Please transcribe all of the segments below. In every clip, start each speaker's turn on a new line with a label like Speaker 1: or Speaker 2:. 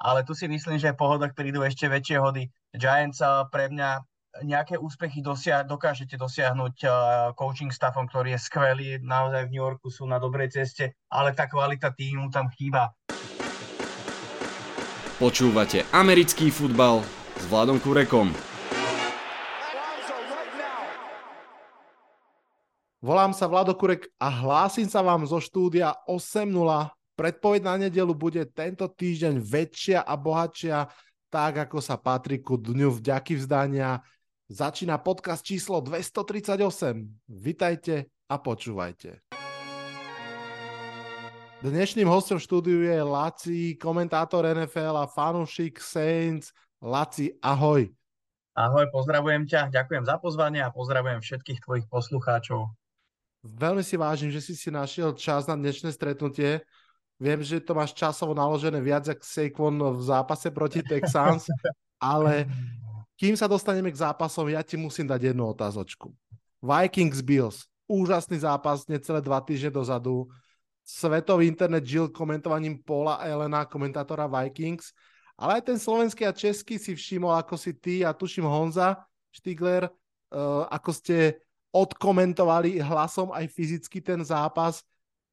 Speaker 1: ale tu si myslím, že po hodoch prídu ešte väčšie hody. Giants pre mňa nejaké úspechy dosia- dokážete dosiahnuť uh, coaching staffom, ktorý je skvelý, naozaj v New Yorku sú na dobrej ceste, ale tá kvalita týmu tam chýba.
Speaker 2: Počúvate americký futbal s Vladom Kurekom.
Speaker 3: Volám sa Vlado Kurek a hlásim sa vám zo štúdia 8.0. Predpoveď na nedelu bude tento týždeň väčšia a bohatšia, tak ako sa patrí ku dňu vďaky vzdania. Začína podcast číslo 238. Vitajte a počúvajte. Dnešným hostom štúdiu je Laci, komentátor NFL a fanúšik Saints. Laci, ahoj.
Speaker 1: Ahoj, pozdravujem ťa, ďakujem za pozvanie a pozdravujem všetkých tvojich poslucháčov.
Speaker 3: Veľmi si vážim, že si si našiel čas na dnešné stretnutie. Viem, že to máš časovo naložené viac ako Saquon v zápase proti Texans, ale kým sa dostaneme k zápasom, ja ti musím dať jednu otázočku. Vikings Bills, úžasný zápas, necelé dva týždne dozadu. Svetový internet žil komentovaním Paula Elena, komentátora Vikings, ale aj ten slovenský a český si všimol, ako si ty a tuším Honza Štigler, uh, ako ste odkomentovali hlasom aj fyzicky ten zápas.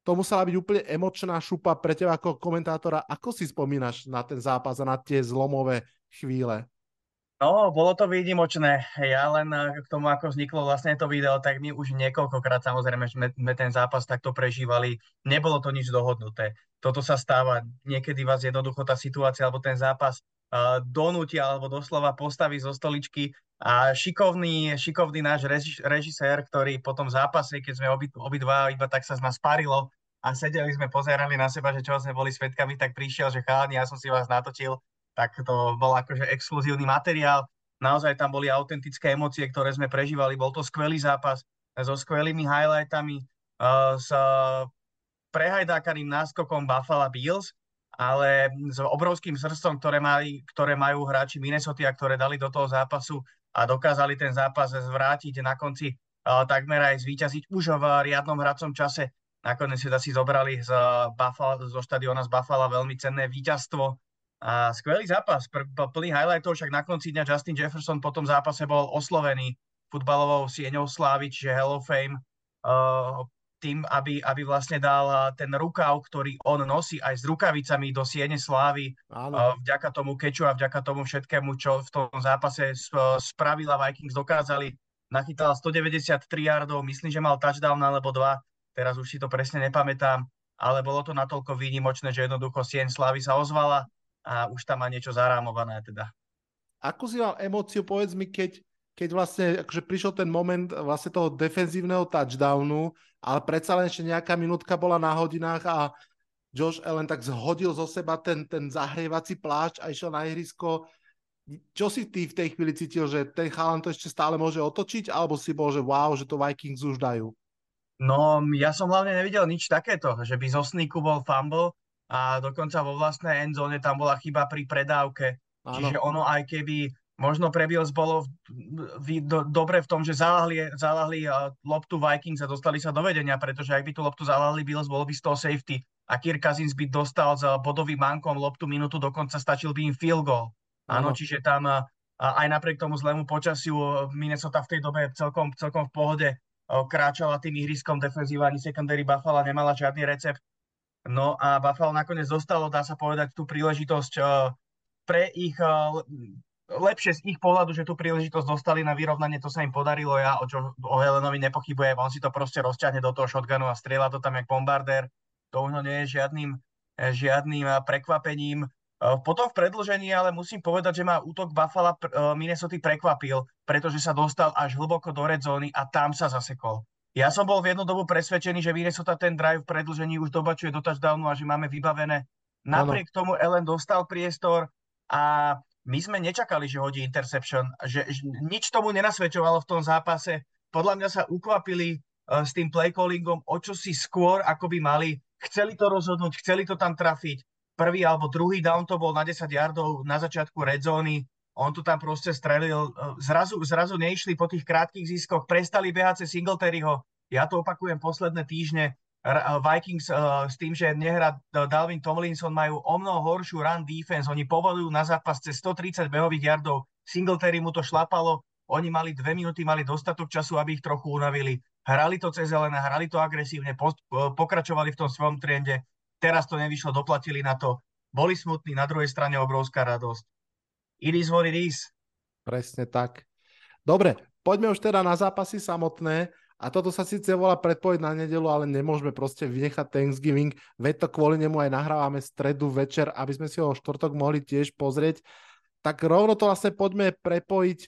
Speaker 3: To musela byť úplne emočná šupa pre teba ako komentátora. Ako si spomínaš na ten zápas a na tie zlomové chvíle?
Speaker 1: No, bolo to výnimočné. Ja len eh, k tomu, ako vzniklo vlastne to video, tak my už niekoľkokrát samozrejme sme ten zápas takto prežívali. Nebolo to nič dohodnuté. Toto sa stáva. Niekedy vás jednoducho tá situácia alebo ten zápas uh, donúti alebo doslova postaví zo stoličky a šikovný, šikovný náš reži, režisér, ktorý po tom zápase, keď sme obi, obidva iba tak sa z nás parilo a sedeli sme, pozerali na seba, že čo sme boli svetkami, tak prišiel, že chalani, ja som si vás natočil tak to bol akože exkluzívny materiál. Naozaj tam boli autentické emócie, ktoré sme prežívali. Bol to skvelý zápas so skvelými highlightami, uh, s prehajdákaným náskokom Buffalo Bills, ale s obrovským srdcom, ktoré, mali, ktoré majú hráči Minnesota, ktoré dali do toho zápasu a dokázali ten zápas zvrátiť na konci uh, takmer aj zvíťaziť už v riadnom hracom čase. Nakoniec si si zobrali z Buffalo, zo štadiona z Buffalo veľmi cenné víťazstvo. A skvelý zápas, plný highlightov, však na konci dňa Justin Jefferson po tom zápase bol oslovený futbalovou sieňou slávy, čiže Hall of Fame, uh, tým, aby, aby vlastne dal ten rukav, ktorý on nosí aj s rukavicami do siene slávy, uh, vďaka tomu keču a vďaka tomu všetkému, čo v tom zápase spravila Vikings, dokázali. Nachytal 193 yardov, myslím, že mal touchdown alebo dva, teraz už si to presne nepamätám, ale bolo to natoľko výnimočné, že jednoducho sieň slávy sa ozvala a už tam má niečo zarámované teda.
Speaker 3: Ako si mal emóciu, povedz mi, keď, keď vlastne akože prišiel ten moment vlastne toho defenzívneho touchdownu, ale predsa len ešte nejaká minútka bola na hodinách a Josh Allen tak zhodil zo seba ten, ten zahrievací plášť a išiel na ihrisko. Čo si ty v tej chvíli cítil, že ten chalan to ešte stále môže otočiť, alebo si bol, že wow, že to Vikings už dajú?
Speaker 1: No, ja som hlavne nevidel nič takéto, že by zo sníku bol fumble, a dokonca vo vlastnej endzone tam bola chyba pri predávke. Áno. Čiže ono aj keby možno pre Bills bolo v, do, dobre v tom, že zalahli, zalahli loptu Vikings a dostali sa do vedenia, pretože ak by tú loptu zalahli Bills, bolo by z toho safety a Kirk Cousins by dostal s bodovým mankom loptu minútu, dokonca stačil by im field goal. Áno, čiže tam aj napriek tomu zlému počasiu Minnesota v tej dobe celkom, celkom v pohode kráčala tým ihriskom defenzíva, ani secondary Buffalo nemala žiadny recept. No a Buffalo nakoniec dostalo, dá sa povedať, tú príležitosť uh, pre ich, uh, lepšie z ich pohľadu, že tú príležitosť dostali na vyrovnanie, to sa im podarilo, ja o, čo, o Helenovi nepochybujem, on si to proste rozťahne do toho shotgunu a strieľa to tam jak bombardér, to už nie je žiadnym, eh, žiadnym prekvapením. Potom v predlžení ale musím povedať, že ma útok Buffalo Minnesota prekvapil, pretože sa dostal až hlboko do red zóny a tam sa zasekol. Ja som bol v jednu dobu presvedčený, že Minnesota ten drive v predlžení už dobačuje do touchdownu a že máme vybavené. Napriek ano. tomu Ellen dostal priestor a my sme nečakali, že hodí interception. Že, že nič tomu nenasvedčovalo v tom zápase. Podľa mňa sa ukvapili uh, s tým play callingom o čo si skôr, ako by mali. Chceli to rozhodnúť, chceli to tam trafiť. Prvý alebo druhý down to bol na 10 yardov na začiatku red zóny. On tu tam proste strelil. Zrazu, zrazu neišli po tých krátkých ziskoch, prestali behať cez Singletaryho. Ja to opakujem posledné týždne. Vikings uh, s tým, že nehrá Dalvin Tomlinson, majú o mnoho horšiu run defense. Oni povolujú na zápas cez 130 behových yardov. Singletary mu to šlapalo. Oni mali dve minúty, mali dostatok času, aby ich trochu unavili. Hrali to cez zelené, hrali to agresívne, pokračovali v tom svojom trende. Teraz to nevyšlo, doplatili na to. Boli smutní, na druhej strane obrovská radosť. It is what it is.
Speaker 3: Presne tak. Dobre, poďme už teda na zápasy samotné. A toto sa síce volá predpoveď na nedelu, ale nemôžeme proste vynechať Thanksgiving, veď to kvôli nemu aj nahrávame stredu večer, aby sme si ho štvrtok mohli tiež pozrieť. Tak rovno to vlastne poďme prepojiť.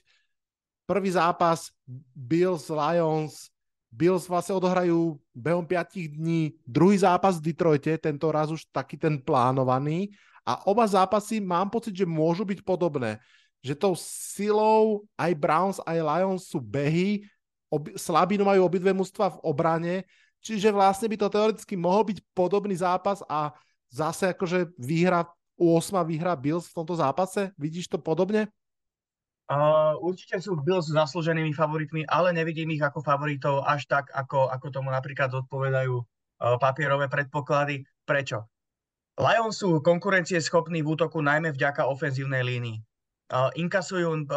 Speaker 3: Prvý zápas Bills Lions. Bills vlastne odohrajú behom 5 dní druhý zápas v Detroite, tento raz už taký ten plánovaný. A oba zápasy mám pocit, že môžu byť podobné. Že tou silou aj Browns, aj Lions sú behy, ob, slabinu majú obidve mužstva v obrane, čiže vlastne by to teoreticky mohol byť podobný zápas a zase akože výhra, 8 výhra Bills v tomto zápase. Vidíš to podobne?
Speaker 1: Určite sú Bills zaslúženými favoritmi, ale nevidím ich ako favoritov až tak, ako, ako tomu napríklad odpovedajú uh, papierové predpoklady. Prečo? Lions sú konkurencieschopní v útoku najmä vďaka ofenzívnej línii inkasujú,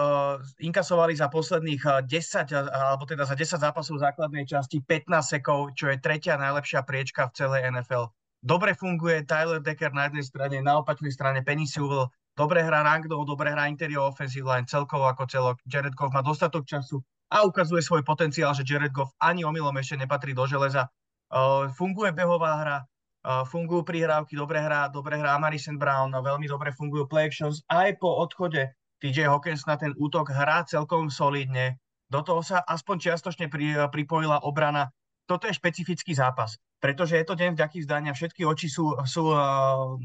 Speaker 1: inkasovali za posledných 10, alebo teda za 10 zápasov základnej časti 15 sekov, čo je tretia najlepšia priečka v celej NFL. Dobre funguje Tyler Decker na jednej strane, na opačnej strane Penny Sewell, dobre hrá Rangdov, dobre hrá interior offensive line celkovo ako celok. Jared Goff má dostatok času a ukazuje svoj potenciál, že Jared Goff ani omylom ešte nepatrí do železa. Uh, funguje behová hra, uh, fungujú prihrávky, dobre hrá, dobre hrá Marison Brown, veľmi dobre fungujú play actions aj po odchode TJ Hawkins na ten útok hrá celkom solidne. Do toho sa aspoň čiastočne pri, pripojila obrana. Toto je špecifický zápas, pretože je to deň vďaky vzdania. Všetky oči sú, sú, uh,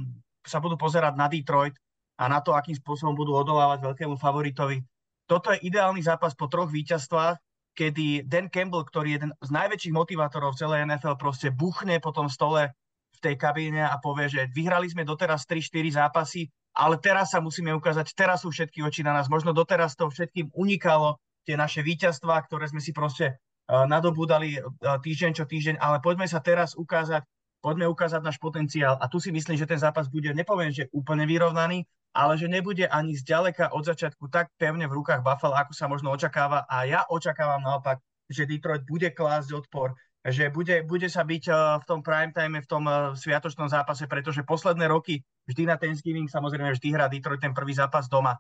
Speaker 1: sa budú pozerať na Detroit a na to, akým spôsobom budú odolávať veľkému favoritovi. Toto je ideálny zápas po troch víťazstvách, kedy Dan Campbell, ktorý je jeden z najväčších motivátorov celej NFL, proste buchne po tom stole v tej kabíne a povie, že vyhrali sme doteraz 3-4 zápasy, ale teraz sa musíme ukázať, teraz sú všetky oči na nás. Možno doteraz to všetkým unikalo, tie naše víťazstvá, ktoré sme si proste uh, nadobúdali uh, týždeň čo týždeň, ale poďme sa teraz ukázať, poďme ukázať náš potenciál. A tu si myslím, že ten zápas bude, nepoviem, že úplne vyrovnaný, ale že nebude ani zďaleka od začiatku tak pevne v rukách Buffalo, ako sa možno očakáva. A ja očakávam naopak, že Detroit bude klásť odpor, že bude, bude sa byť uh, v tom prime time, v tom uh, sviatočnom zápase, pretože posledné roky vždy na Thanksgiving samozrejme vždy hrá Detroit ten prvý zápas doma.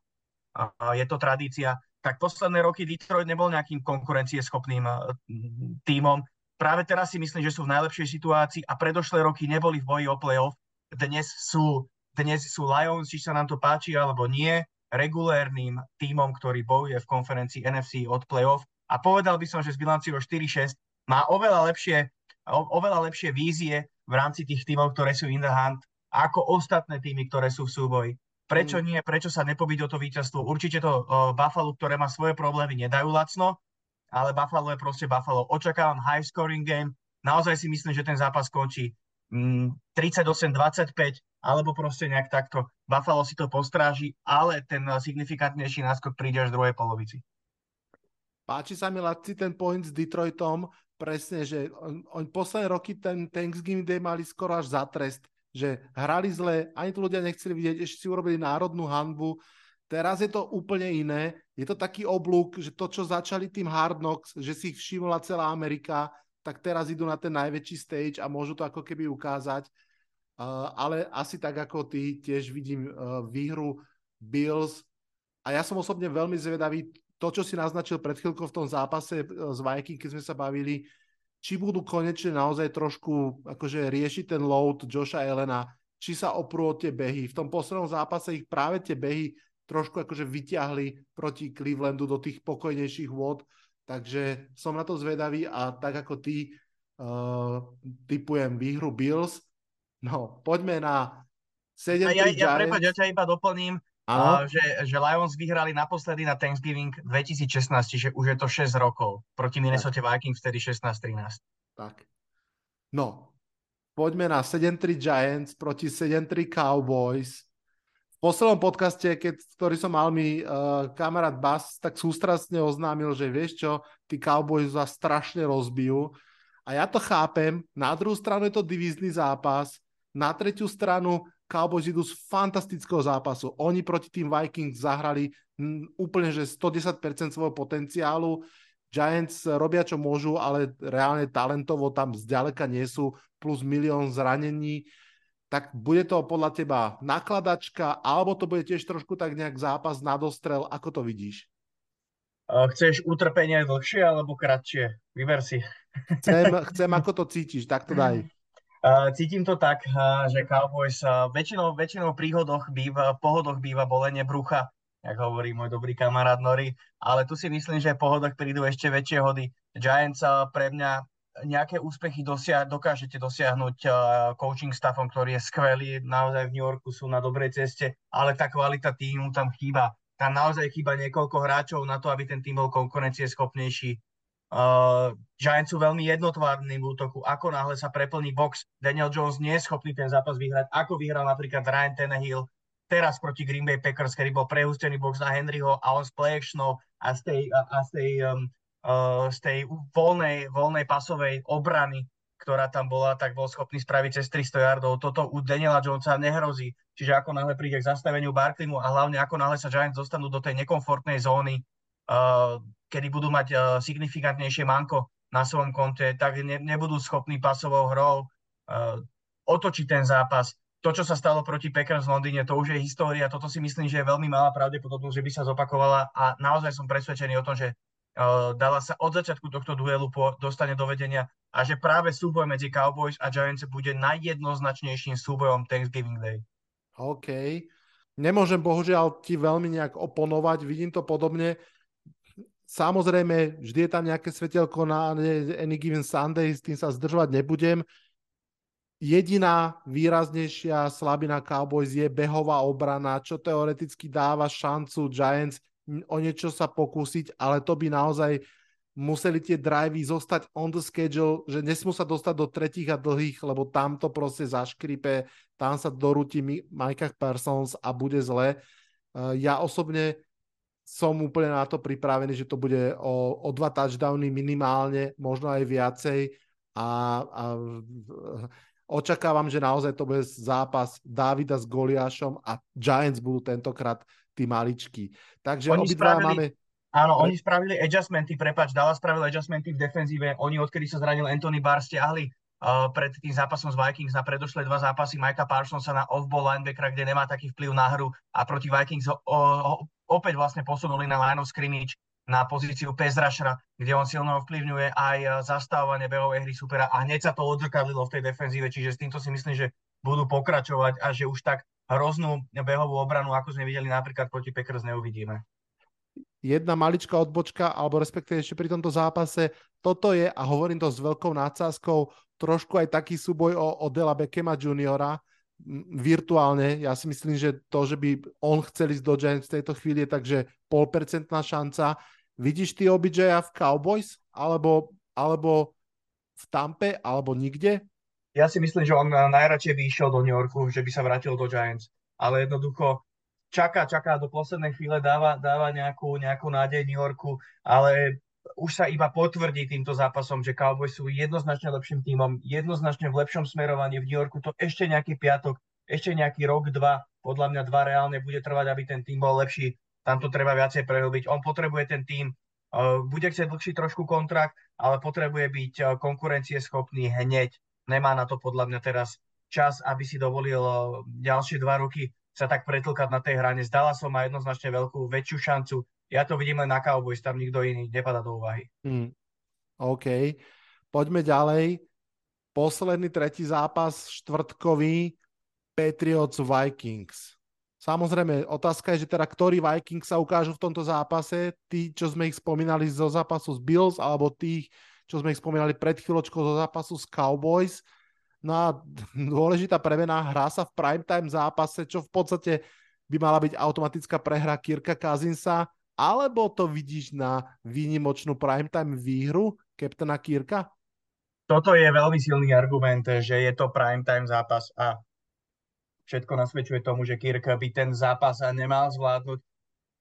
Speaker 1: Je to tradícia. Tak posledné roky Detroit nebol nejakým konkurencieschopným uh, tímom. Práve teraz si myslím, že sú v najlepšej situácii a predošlé roky neboli v boji o playoff. Dnes sú, dnes sú Lions, či sa nám to páči alebo nie, regulérnym tímom, ktorý bojuje v konferencii NFC od playoff. A povedal by som, že s bilanciou 4-6 má oveľa lepšie, o, oveľa lepšie vízie v rámci tých tímov, ktoré sú in the hunt, ako ostatné týmy, ktoré sú v súboji. Prečo mm. nie? Prečo sa nepobiť o to víťazstvo? Určite to uh, Buffalo, ktoré má svoje problémy, nedajú lacno, ale Buffalo je proste Buffalo. Očakávam high scoring game. Naozaj si myslím, že ten zápas skončí 38-25 alebo proste nejak takto. Buffalo si to postráži, ale ten signifikantnejší náskok príde až v druhej polovici.
Speaker 3: Páči sa mi, Laci, ten point s Detroitom, presne, že on, on posledné roky ten Thanksgiving Day mali skoro až za trest, že hrali zle, ani to ľudia nechceli vidieť, ešte si urobili národnú hanbu. Teraz je to úplne iné. Je to taký oblúk, že to, čo začali tým Hard Knocks, že si ich všimla celá Amerika, tak teraz idú na ten najväčší stage a môžu to ako keby ukázať. Uh, ale asi tak ako ty tiež vidím uh, výhru Bills a ja som osobne veľmi zvedavý, to, čo si naznačil pred chvíľkou v tom zápase s eh, Viking, keď sme sa bavili, či budú konečne naozaj trošku akože riešiť ten load Joša Elena, či sa oprú tie behy. V tom poslednom zápase ich práve tie behy trošku akože vyťahli proti Clevelandu do tých pokojnejších vôd, takže som na to zvedavý a tak ako ty uh, typujem výhru Bills. No, poďme na 7
Speaker 1: ja, ja, prepáč, ja ťa iba doplním. Uh, že, že Lions vyhrali naposledy na Thanksgiving 2016, čiže už je to 6 rokov. Proti Minnesota Vikings vtedy 16-13.
Speaker 3: Tak. No, poďme na 7-3 Giants proti 7-3 Cowboys. Poslednom podcaste, keď, ktorý som mal mi uh, kamarát Bas, tak sústrastne oznámil, že vieš čo, tí Cowboys sa strašne rozbijú. A ja to chápem, na druhú stranu je to divízny zápas, na tretiu stranu Cowboys idú z fantastického zápasu. Oni proti tým Vikings zahrali úplne že 110% svojho potenciálu. Giants robia čo môžu, ale reálne talentovo tam zďaleka nie sú, plus milión zranení. Tak bude to podľa teba nakladačka, alebo to bude tiež trošku tak nejak zápas na dostrel, ako to vidíš?
Speaker 1: Chceš utrpenie dlhšie alebo kratšie? Vyber si.
Speaker 3: Chcem, chcem ako to cítiš, tak to daj.
Speaker 1: Cítim to tak, že Cowboys väčšinou, väčšinou príhodoch býva, pohodoch býva bolenie brucha, jak hovorí môj dobrý kamarát Nori, ale tu si myslím, že v pohodoch prídu ešte väčšie hody. Giants pre mňa nejaké úspechy dosia- dokážete dosiahnuť uh, coaching staffom, ktorý je skvelý, naozaj v New Yorku sú na dobrej ceste, ale tá kvalita týmu tam chýba tam naozaj chýba niekoľko hráčov na to, aby ten tým bol konkurencieschopnejší. Uh, Giants sú veľmi jednotvárni v útoku. Ako náhle sa preplní box, Daniel Jones nie je schopný ten zápas vyhrať, ako vyhral napríklad Ryan Tannehill teraz proti Green Bay Packers, kedy bol prehustený box na Henryho a on s play a z tej, a, a z tej, um, z tej voľnej, voľnej pasovej obrany ktorá tam bola, tak bol schopný spraviť cez 300 yardov. Toto u Daniela Jonesa nehrozí. Čiže ako náhle príde k zastaveniu Barklimu a hlavne ako náhle sa Giants dostanú do tej nekomfortnej zóny, uh, kedy budú mať uh, signifikantnejšie manko na svojom konte, tak ne, nebudú schopní pasovou hrou otočiť ten zápas. To, čo sa stalo proti Packers v Londýne, to už je história. Toto si myslím, že je veľmi malá pravdepodobnosť, že by sa zopakovala a naozaj som presvedčený o tom, že dala sa od začiatku tohto duelu po, dostane do vedenia a že práve súboj medzi Cowboys a Giants bude najjednoznačnejším súbojom Thanksgiving Day.
Speaker 3: OK. Nemôžem bohužiaľ ti veľmi nejak oponovať, vidím to podobne. Samozrejme, vždy je tam nejaké svetelko na Any Given Sunday, s tým sa zdržovať nebudem. Jediná výraznejšia slabina Cowboys je behová obrana, čo teoreticky dáva šancu Giants o niečo sa pokúsiť, ale to by naozaj museli tie drivey zostať on the schedule, že nesmú sa dostať do tretích a dlhých, lebo tam to proste zaškripe, tam sa dorúti Micah Parsons a bude zle. Eh, ja osobne som úplne na to pripravený, že to bude o, o dva touchdowny minimálne, možno aj viacej a, a očakávam, že naozaj to bude zápas Davida s Goliášom a Giants budú tentokrát tí maličkí. Takže
Speaker 1: Oni obidva spravili... máme Áno, oni spravili adjustmenty, prepač, Dallas spravil adjustmenty v defenzíve. Oni, odkedy sa zranil Anthony Barr, stiahli uh, pred tým zápasom s Vikings na predošlé dva zápasy Mikea Parsonsa na off-ball linebackera, kde nemá taký vplyv na hru a proti Vikings ho, ho, opäť vlastne posunuli na line of scrimmage na pozíciu rushera, kde on silno ovplyvňuje aj zastávanie behovej hry supera a hneď sa to odzrkadlilo v tej defenzíve, čiže s týmto si myslím, že budú pokračovať a že už tak hroznú behovú obranu, ako sme videli napríklad proti Packers, neuvidíme
Speaker 3: jedna maličká odbočka, alebo respektíve ešte pri tomto zápase, toto je, a hovorím to s veľkou nadsázkou, trošku aj taký súboj o, o Beckema juniora, virtuálne. Ja si myslím, že to, že by on chcel ísť do Giants v tejto chvíli, je takže polpercentná šanca. Vidíš ty OBJ v Cowboys? Alebo, alebo v Tampe? Alebo nikde?
Speaker 1: Ja si myslím, že on najradšej by išiel do New Yorku, že by sa vrátil do Giants. Ale jednoducho čaká, čaká do poslednej chvíle, dáva, dáva nejakú, nejakú nádej New Yorku, ale už sa iba potvrdí týmto zápasom, že Cowboys sú jednoznačne lepším tímom, jednoznačne v lepšom smerovaní v New Yorku. To ešte nejaký piatok, ešte nejaký rok, dva, podľa mňa dva reálne bude trvať, aby ten tým bol lepší. Tam to treba viacej prerobiť. On potrebuje ten tým, uh, bude chcieť dlhší trošku kontrakt, ale potrebuje byť uh, konkurencieschopný hneď. Nemá na to podľa mňa teraz čas, aby si dovolil uh, ďalšie dva roky sa tak pretlkať na tej hrane. Zdala som má jednoznačne veľkú, väčšiu šancu. Ja to vidím len na Cowboys, tam nikto iný nepadá do úvahy.
Speaker 3: Hmm. OK. Poďme ďalej. Posledný tretí zápas, štvrtkový, Patriots Vikings. Samozrejme, otázka je, že teda ktorí Vikings sa ukážu v tomto zápase, tí, čo sme ich spomínali zo zápasu s Bills, alebo tých, čo sme ich spomínali pred chvíľočkou zo zápasu s Cowboys. No a dôležitá premena hrá sa v primetime zápase, čo v podstate by mala byť automatická prehra Kirka Kazinsa, alebo to vidíš na výnimočnú primetime výhru Kaptena Kirka?
Speaker 1: Toto je veľmi silný argument, že je to primetime zápas a všetko nasvedčuje tomu, že Kirk by ten zápas nemal zvládnuť.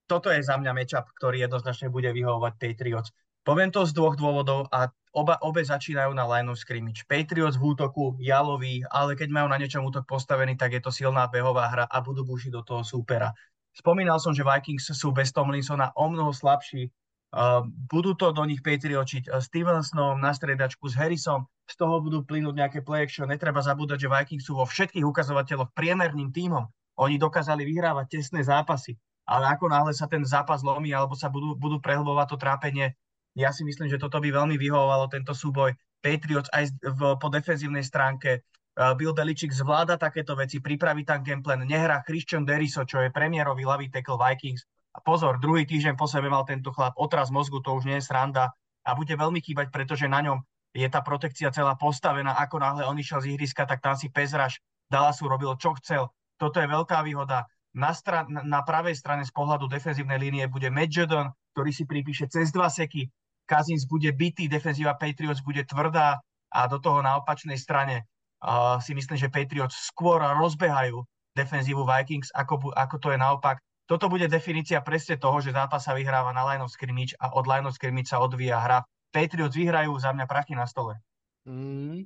Speaker 1: Toto je za mňa matchup, ktorý jednoznačne bude vyhovovať Patriots. Poviem to z dvoch dôvodov a oba, obe začínajú na line of scrimmage. Patriots v útoku, jalový, ale keď majú na niečom útok postavený, tak je to silná behová hra a budú bušiť do toho súpera. Spomínal som, že Vikings sú bez Tomlinsona o mnoho slabší. Uh, budú to do nich Patriočiť uh, Stevensonom na stredačku s Harrisom, z toho budú plynúť nejaké play action. Netreba zabúdať, že Vikings sú vo všetkých ukazovateľoch priemerným tímom. Oni dokázali vyhrávať tesné zápasy, ale ako náhle sa ten zápas lomí alebo sa budú, budú prehlbovať to trápenie, ja si myslím, že toto by veľmi vyhovovalo tento súboj. Patriots aj v, po defenzívnej stránke. Bill Belichick zvláda takéto veci, pripraví tam gameplan, nehrá Christian Deriso, čo je premiérový ľavý tackle Vikings a pozor, druhý týždeň po sebe mal tento chlap otraz mozgu, to už nie je sranda a bude veľmi chýbať, pretože na ňom je tá protekcia celá postavená. Ako náhle on išiel z ihriska, tak tam si Pezraš Dallasu robil, čo chcel. Toto je veľká výhoda. Na, stran- na pravej strane z pohľadu defenzívnej línie bude Medžedon, ktorý si pripíše cez dva seky. Kazins bude bitý, defenzíva Patriots bude tvrdá a do toho na opačnej strane uh, si myslím, že Patriots skôr rozbehajú defenzívu Vikings, ako, ako to je naopak toto bude definícia presne toho, že zápas sa vyhráva na line of scrimmage a od line of scrimmage sa odvíja hra. Patriots vyhrajú za mňa prachy na stole.
Speaker 3: Mm.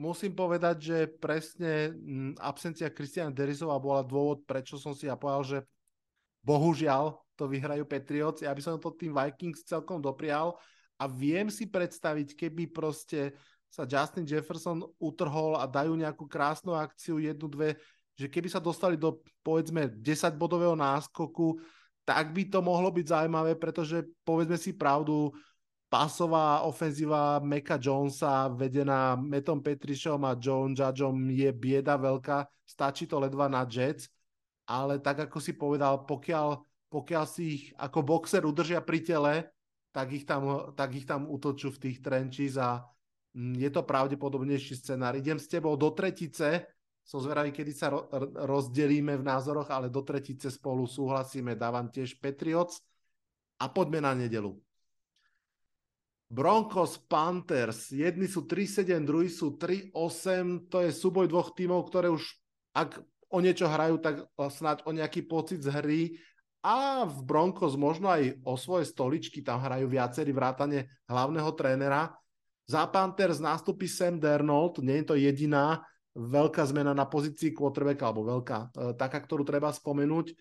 Speaker 3: Musím povedať, že presne mm, absencia Christiana Derisova bola dôvod, prečo som si ja povedal, že bohužiaľ to vyhrajú Patriots. Ja by som to tým Vikings celkom doprial a viem si predstaviť, keby proste sa Justin Jefferson utrhol a dajú nejakú krásnu akciu, jednu, dve, že keby sa dostali do povedzme 10-bodového náskoku, tak by to mohlo byť zaujímavé, pretože povedzme si pravdu, pasová ofenzíva Meka Jonesa vedená Metom Petrišom a John Judgeom je bieda veľká, stačí to ledva na Jets, ale tak ako si povedal, pokiaľ, pokiaľ si ich ako boxer udržia pri tele, tak ich tam, tak ich tam utočú v tých trenčís a mm, je to pravdepodobnejší scenár. Idem s tebou do tretice, som zvedavý, kedy sa ro- rozdelíme v názoroch, ale do tretice spolu súhlasíme. Dávam tiež Patriots. A poďme na nedelu. Broncos Panthers. Jedni sú 3-7, druhí sú 3-8. To je súboj dvoch tímov, ktoré už ak o niečo hrajú, tak snáď o nejaký pocit z hry. A v Broncos možno aj o svoje stoličky, tam hrajú viacerí vrátane hlavného trénera. Za Panthers nástupí Sam Dernold, nie je to jediná veľká zmena na pozícii quarterbacka, alebo veľká, e, taká, ktorú treba spomenúť.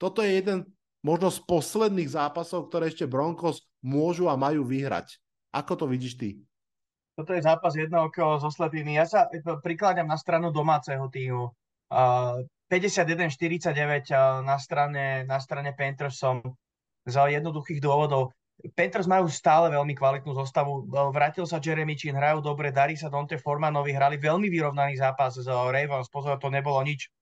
Speaker 3: Toto je jeden možno z posledných zápasov, ktoré ešte Broncos môžu a majú vyhrať. Ako to vidíš ty?
Speaker 1: Toto je zápas jedného zo slepými. Ja sa prikladám na stranu domáceho týmu. 51-49 na strane, na strane Panthersom za jednoduchých dôvodov. Panthers majú stále veľmi kvalitnú zostavu. Vrátil sa Jeremy Chin, hrajú dobre, darí sa Dante Formanovi, hrali veľmi vyrovnaný zápas z Ravens. Pozor, to nebolo nič.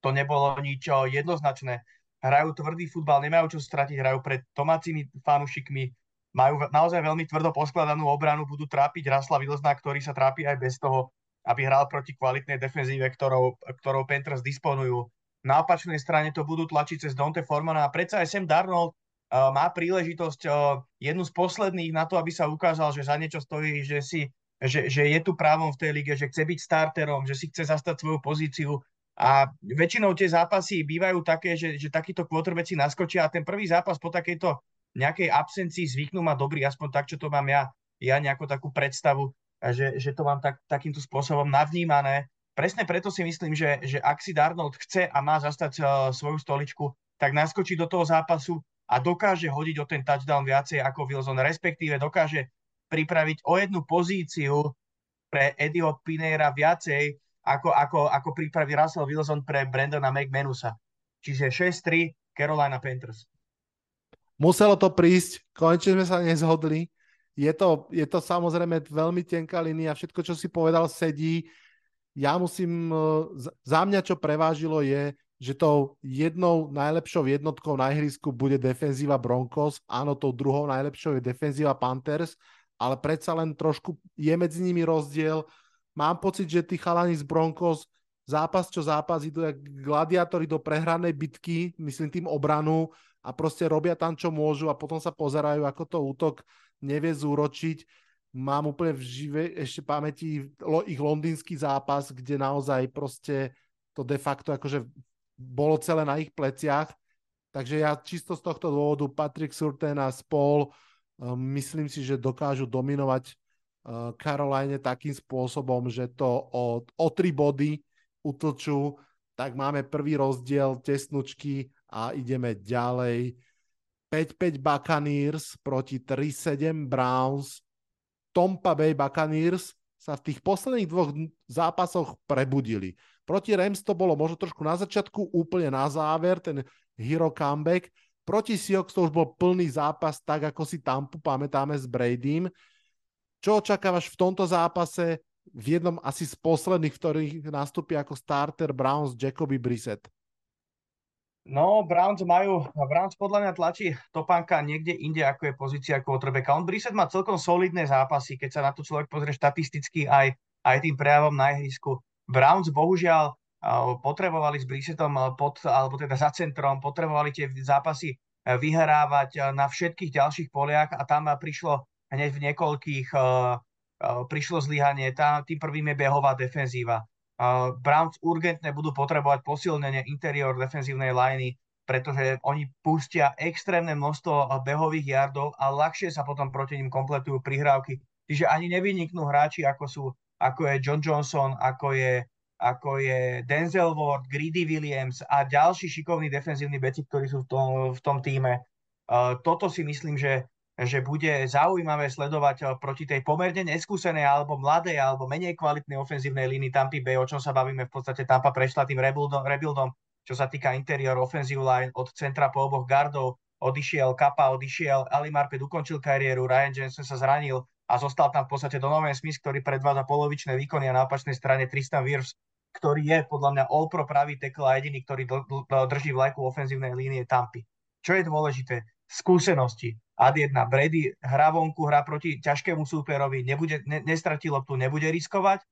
Speaker 1: To nebolo nič jednoznačné. Hrajú tvrdý futbal, nemajú čo stratiť, hrajú pred domácimi fanúšikmi. Majú naozaj veľmi tvrdo poskladanú obranu, budú trápiť Rasla Vilzna, ktorý sa trápi aj bez toho, aby hral proti kvalitnej defenzíve, ktorou, ktorou Panthers disponujú. Na opačnej strane to budú tlačiť cez Dante Formana a predsa aj Sam Darnold má príležitosť jednu z posledných na to, aby sa ukázal, že za niečo stojí, že, si, že, že je tu právom v tej lige, že chce byť starterom, že si chce zastať svoju pozíciu. A väčšinou tie zápasy bývajú také, že, že takíto quarterbacki naskočia a ten prvý zápas po takejto nejakej absencii zvyknú mať dobrý, aspoň tak, čo to mám ja, ja nejakú takú predstavu, že, že to mám tak, takýmto spôsobom navnímané. Presne preto si myslím, že, že ak si Darnold chce a má zastať uh, svoju stoličku, tak naskočí do toho zápasu a dokáže hodiť o ten touchdown viacej ako Wilson, respektíve dokáže pripraviť o jednu pozíciu pre Edio Pineira viacej, ako, ako, ako pripraví Russell Wilson pre Brandona McManusa. Čiže 6-3 Carolina Panthers.
Speaker 3: Muselo to prísť, konečne sme sa nezhodli. Je to, je to samozrejme veľmi tenká línia, všetko, čo si povedal, sedí. Ja musím, za mňa čo prevážilo je, že tou jednou najlepšou jednotkou na ihrisku bude defenzíva Broncos, áno, tou druhou najlepšou je defenzíva Panthers, ale predsa len trošku je medzi nimi rozdiel. Mám pocit, že tí chalani z Broncos zápas čo zápas idú jak gladiátori do prehranej bitky, myslím tým obranu a proste robia tam, čo môžu a potom sa pozerajú, ako to útok nevie zúročiť. Mám úplne v žive ešte pamäti ich londýnsky zápas, kde naozaj proste to de facto akože bolo celé na ich pleciach. Takže ja čisto z tohto dôvodu Patrick Surten a spol Myslím si, že dokážu dominovať Caroline takým spôsobom, že to o, o tri body utlčú, tak máme prvý rozdiel tesnučky a ideme ďalej. 5-5 Buccaneers proti 3-7 Browns. Tompa Bay Buccaneers sa v tých posledných dvoch zápasoch prebudili. Proti Rams to bolo možno trošku na začiatku, úplne na záver, ten hero comeback. Proti Seahawks to už bol plný zápas, tak ako si Tampu pamätáme s Bradym. Čo očakávaš v tomto zápase v jednom asi z posledných, v ktorých nastúpi ako starter Browns Jacoby Brissett?
Speaker 1: No, Browns majú, Browns podľa mňa tlačí topánka niekde inde, ako je pozícia quarterbacka. On Brissett má celkom solidné zápasy, keď sa na to človek pozrie štatisticky aj, aj tým prejavom na ihrisku. Browns bohužiaľ potrebovali s Brissettom pod, alebo teda za centrom, potrebovali tie zápasy vyhrávať na všetkých ďalších poliach a tam prišlo hneď v niekoľkých uh, prišlo zlyhanie. Tým prvým je behová defenzíva. Browns urgentne budú potrebovať posilnenie interior defenzívnej liney, pretože oni pustia extrémne množstvo behových yardov a ľahšie sa potom proti ním kompletujú prihrávky. Čiže ani nevyniknú hráči, ako sú ako je John Johnson, ako je, ako je Denzel Ward, Greedy Williams a ďalší šikovní defenzívni beci, ktorí sú v tom, v tom týme. Toto si myslím, že že bude zaujímavé sledovať eh, proti tej pomerne neskúsenej alebo mladej alebo menej kvalitnej ofenzívnej línii Tampa Bay, o čom sa bavíme v podstate Tampa prešla tým rebuildom, rebuildom čo sa týka interior offensive line od centra po oboch gardov, odišiel Kappa, odišiel Ali Marpet, ukončil kariéru, Ryan Jensen sa zranil a zostal tam v podstate Donovan Smith, ktorý predváda polovičné výkony a na opačnej strane Tristan Wirfs, ktorý je podľa mňa all pro pravý tekl a jediný, ktorý drží vlajku ofenzívnej línie Tampy. Čo je dôležité? Skúsenosti ad 1 Brady hrá vonku, hrá proti ťažkému súperovi, nebude, ne, nestratí loptu, nebude riskovať.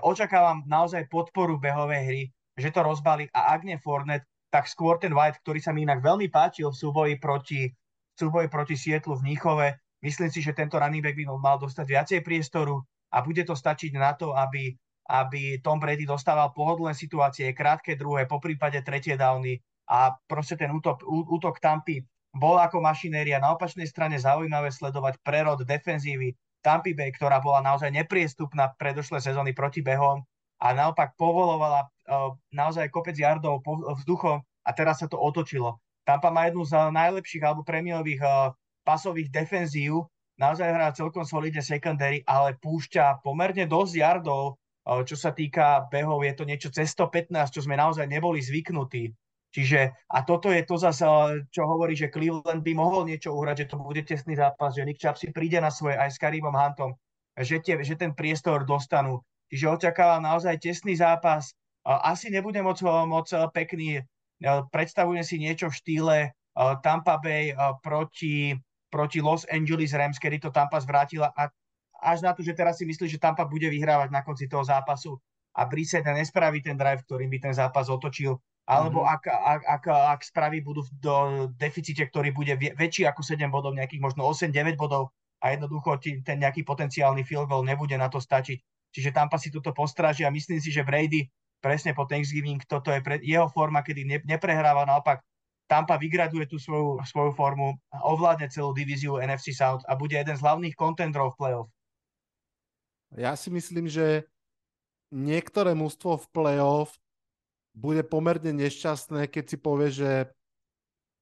Speaker 1: Očakávam naozaj podporu behovej hry, že to rozbalí a ak nie Fornet, tak skôr ten White, ktorý sa mi inak veľmi páčil v súboji proti, v súboji proti Sietlu v Níchove. Myslím si, že tento running back by mal dostať viacej priestoru a bude to stačiť na to, aby, aby Tom Brady dostával pohodlné situácie, krátke druhé, po prípade tretie downy a proste ten útok, útok Tampy bol ako mašinéria. Na opačnej strane zaujímavé sledovať prerod defenzívy Tampa Bay, ktorá bola naozaj nepriestupná v predošlé sezóny proti behom a naopak povolovala uh, naozaj kopec jardov vzduchom a teraz sa to otočilo. Tampa má jednu z najlepších alebo prémiových uh, pasových defenzív, naozaj hrá celkom solidne secondary, ale púšťa pomerne dosť jardov, uh, čo sa týka behov, je to niečo cez 115, čo sme naozaj neboli zvyknutí. Čiže a toto je to zase, čo hovorí, že Cleveland by mohol niečo uhrať, že to bude tesný zápas, že Nick Chubb si príde na svoje aj s Karimom Huntom, že, tie, že ten priestor dostanú. Čiže očakávam naozaj tesný zápas. Asi nebude moc, moc pekný. Predstavujem si niečo v štýle Tampa Bay proti, proti Los Angeles Rams, kedy to Tampa zvrátila a až na to, že teraz si myslí, že Tampa bude vyhrávať na konci toho zápasu a Brissett nespraví ten drive, ktorým by ten zápas otočil alebo mm-hmm. ak, ak, ak, ak spraví budú do deficite, ktorý bude väčší ako 7 bodov, nejakých možno 8-9 bodov a jednoducho ten nejaký potenciálny field goal nebude na to stačiť. Čiže Tampa si túto postráži a myslím si, že Brady presne po Thanksgiving toto je pre, jeho forma, kedy ne, neprehráva, naopak Tampa vygraduje tú svoju, svoju formu, ovládne celú divíziu NFC South a bude jeden z hlavných kontendrov v playoff.
Speaker 3: Ja si myslím, že niektoré mústvo v playoff bude pomerne nešťastné, keď si povie, že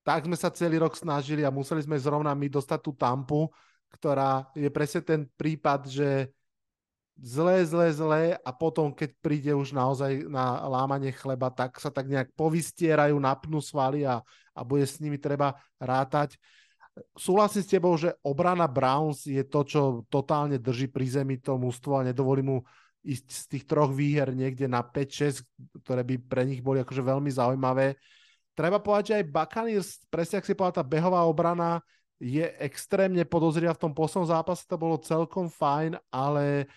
Speaker 3: tak sme sa celý rok snažili a museli sme zrovna my dostať tú tampu, ktorá je presne ten prípad, že zlé, zlé, zlé a potom, keď príde už naozaj na lámanie chleba, tak sa tak nejak povystierajú, napnú svaly a, a bude s nimi treba rátať. Súhlasím s tebou, že obrana Browns je to, čo totálne drží pri zemi to mústvo a nedovolí mu ísť z tých troch výher niekde na 5-6, ktoré by pre nich boli akože veľmi zaujímavé. Treba povedať, že aj Buccaneers, presne ak si povedal, tá behová obrana je extrémne podozrivá v tom poslednom zápase, to bolo celkom fajn, ale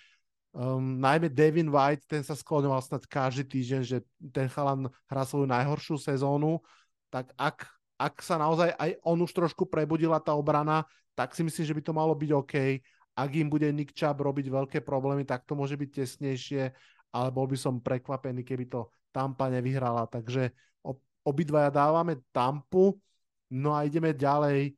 Speaker 3: um, najmä Devin White, ten sa skloňoval snad každý týždeň, že ten chalan hrá svoju najhoršiu sezónu, tak ak, ak sa naozaj aj on už trošku prebudila tá obrana, tak si myslím, že by to malo byť OK ak im bude Nick Chubb robiť veľké problémy, tak to môže byť tesnejšie, ale bol by som prekvapený, keby to Tampa nevyhrala. Takže obidvaja dávame Tampu, no a ideme ďalej.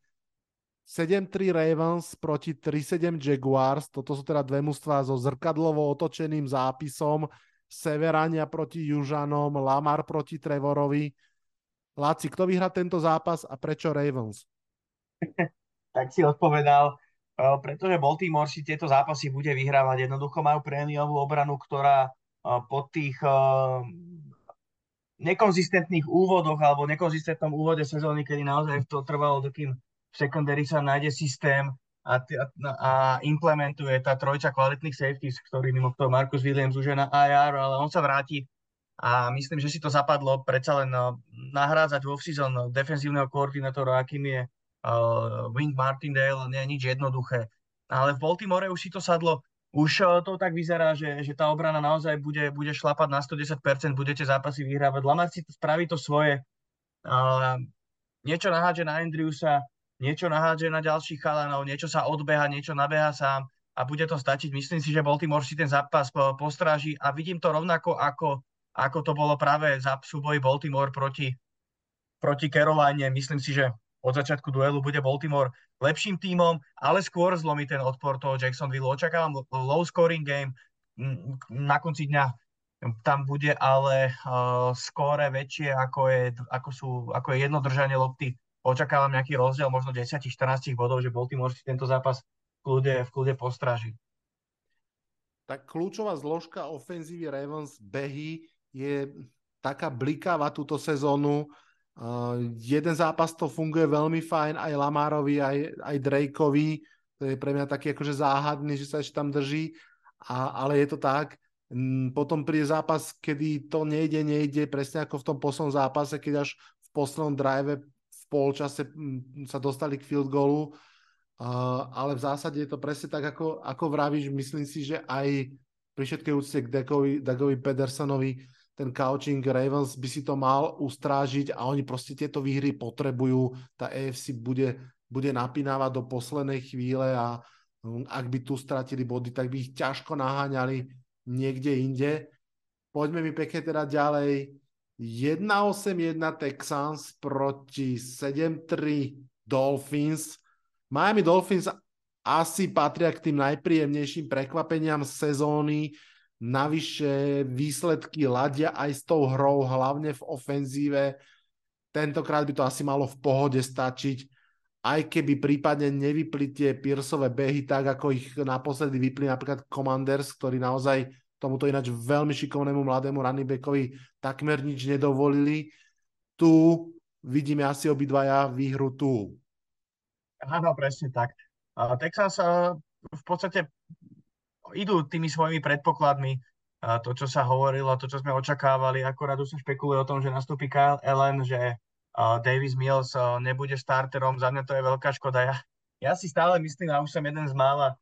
Speaker 3: 7-3 Ravens proti 3-7 Jaguars. Toto sú teda dve mužstva so zrkadlovo otočeným zápisom. Severania proti Južanom, Lamar proti Trevorovi. Láci, kto vyhrá tento zápas a prečo Ravens?
Speaker 1: tak si odpovedal, pretože Baltimore si tieto zápasy bude vyhrávať. Jednoducho majú prémiovú obranu, ktorá eh, po tých eh, nekonzistentných úvodoch alebo nekonzistentnom úvode sezóny, kedy naozaj to trvalo, dokým v secondary sa nájde systém a, a implementuje tá trojča kvalitných safeties, ktorý mimochodom Marcus Williams už je na IR, ale on sa vráti a myslím, že si to zapadlo predsa len nahrádzať vo season defenzívneho koordinátora, akým je uh, Wing Martindale, nie je nič jednoduché. Ale v Baltimore už si to sadlo, už uh, to tak vyzerá, že, že tá obrana naozaj bude, bude šlapať na 110%, budete zápasy vyhrávať. Lamar si spraví to svoje, uh, niečo nahádže na Andrewsa, niečo nahádže na ďalších chalanov, niečo sa odbeha, niečo nabeha sám a bude to stačiť. Myslím si, že Baltimore si ten zápas postráži a vidím to rovnako ako, ako to bolo práve za súboj Baltimore proti, proti Caroline. Myslím si, že od začiatku duelu bude Baltimore lepším tímom, ale skôr zlomí ten odpor toho Jacksonville. Očakávam low scoring game na konci dňa tam bude ale uh, skóre väčšie, ako je, ako, sú, ako je jedno držanie lopty očakávam nejaký rozdiel možno 10-14 bodov, že Baltimore si tento zápas v kľude, v kľude postraží.
Speaker 3: Tak kľúčová zložka ofenzívy Ravens behy je taká blikáva túto sezónu. Jeden zápas to funguje veľmi fajn, aj Lamarovi, aj, aj Drakeovi. To je pre mňa taký akože záhadný, že sa ešte tam drží. A, ale je to tak. Potom príde zápas, kedy to nejde, nejde, presne ako v tom poslednom zápase, keď až v poslednom drive polčase mm, sa dostali k field goalu, uh, ale v zásade je to presne tak, ako, ako vravíš, myslím si, že aj pri všetkej úcte k Dagovi Pedersonovi ten coaching Ravens by si to mal ustrážiť a oni proste tieto výhry potrebujú. Tá AFC bude, bude napínavať do poslednej chvíle a um, ak by tu stratili body, tak by ich ťažko naháňali niekde inde. Poďme mi pekne teda ďalej 1-8-1 Texans proti 7-3 Dolphins. Miami Dolphins asi patria k tým najpríjemnejším prekvapeniam sezóny. Navyše výsledky ladia aj s tou hrou, hlavne v ofenzíve. Tentokrát by to asi malo v pohode stačiť, aj keby prípadne nevypli tie Piersové behy tak, ako ich naposledy vypli napríklad Commanders, ktorí naozaj tomuto ináč veľmi šikovnému mladému running backovi takmer nič nedovolili. Tu vidíme asi obidvaja výhru tu.
Speaker 1: Áno, presne tak. Texas v podstate idú tými svojimi predpokladmi, to, čo sa hovorilo, to, čo sme očakávali, akorát už sa špekuluje o tom, že nastúpi Kyle Allen, že Davis Mills nebude starterom, za mňa to je veľká škoda. Ja, ja si stále myslím, a už som jeden z mála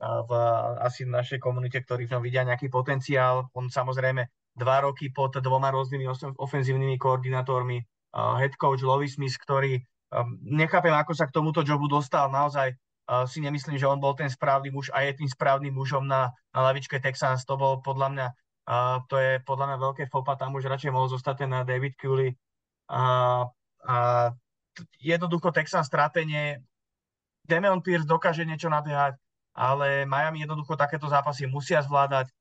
Speaker 1: v, asi v našej komunite, ktorí v ňom vidia nejaký potenciál. On samozrejme dva roky pod dvoma rôznymi ofenzívnymi koordinátormi, uh, head coach Lovis Smith, ktorý um, nechápem, ako sa k tomuto jobu dostal. Naozaj si nemyslím, že on bol ten správny muž a je tým správnym mužom na, na lavičke Texans. To bol podľa mňa, uh, to je podľa mňa veľké fopa, tam už radšej mohol zostať ten David Cooley. Uh, a jednoducho Texans trápenie, Demeon Pierce dokáže niečo nabiehať, ale Miami jednoducho takéto zápasy musia zvládať.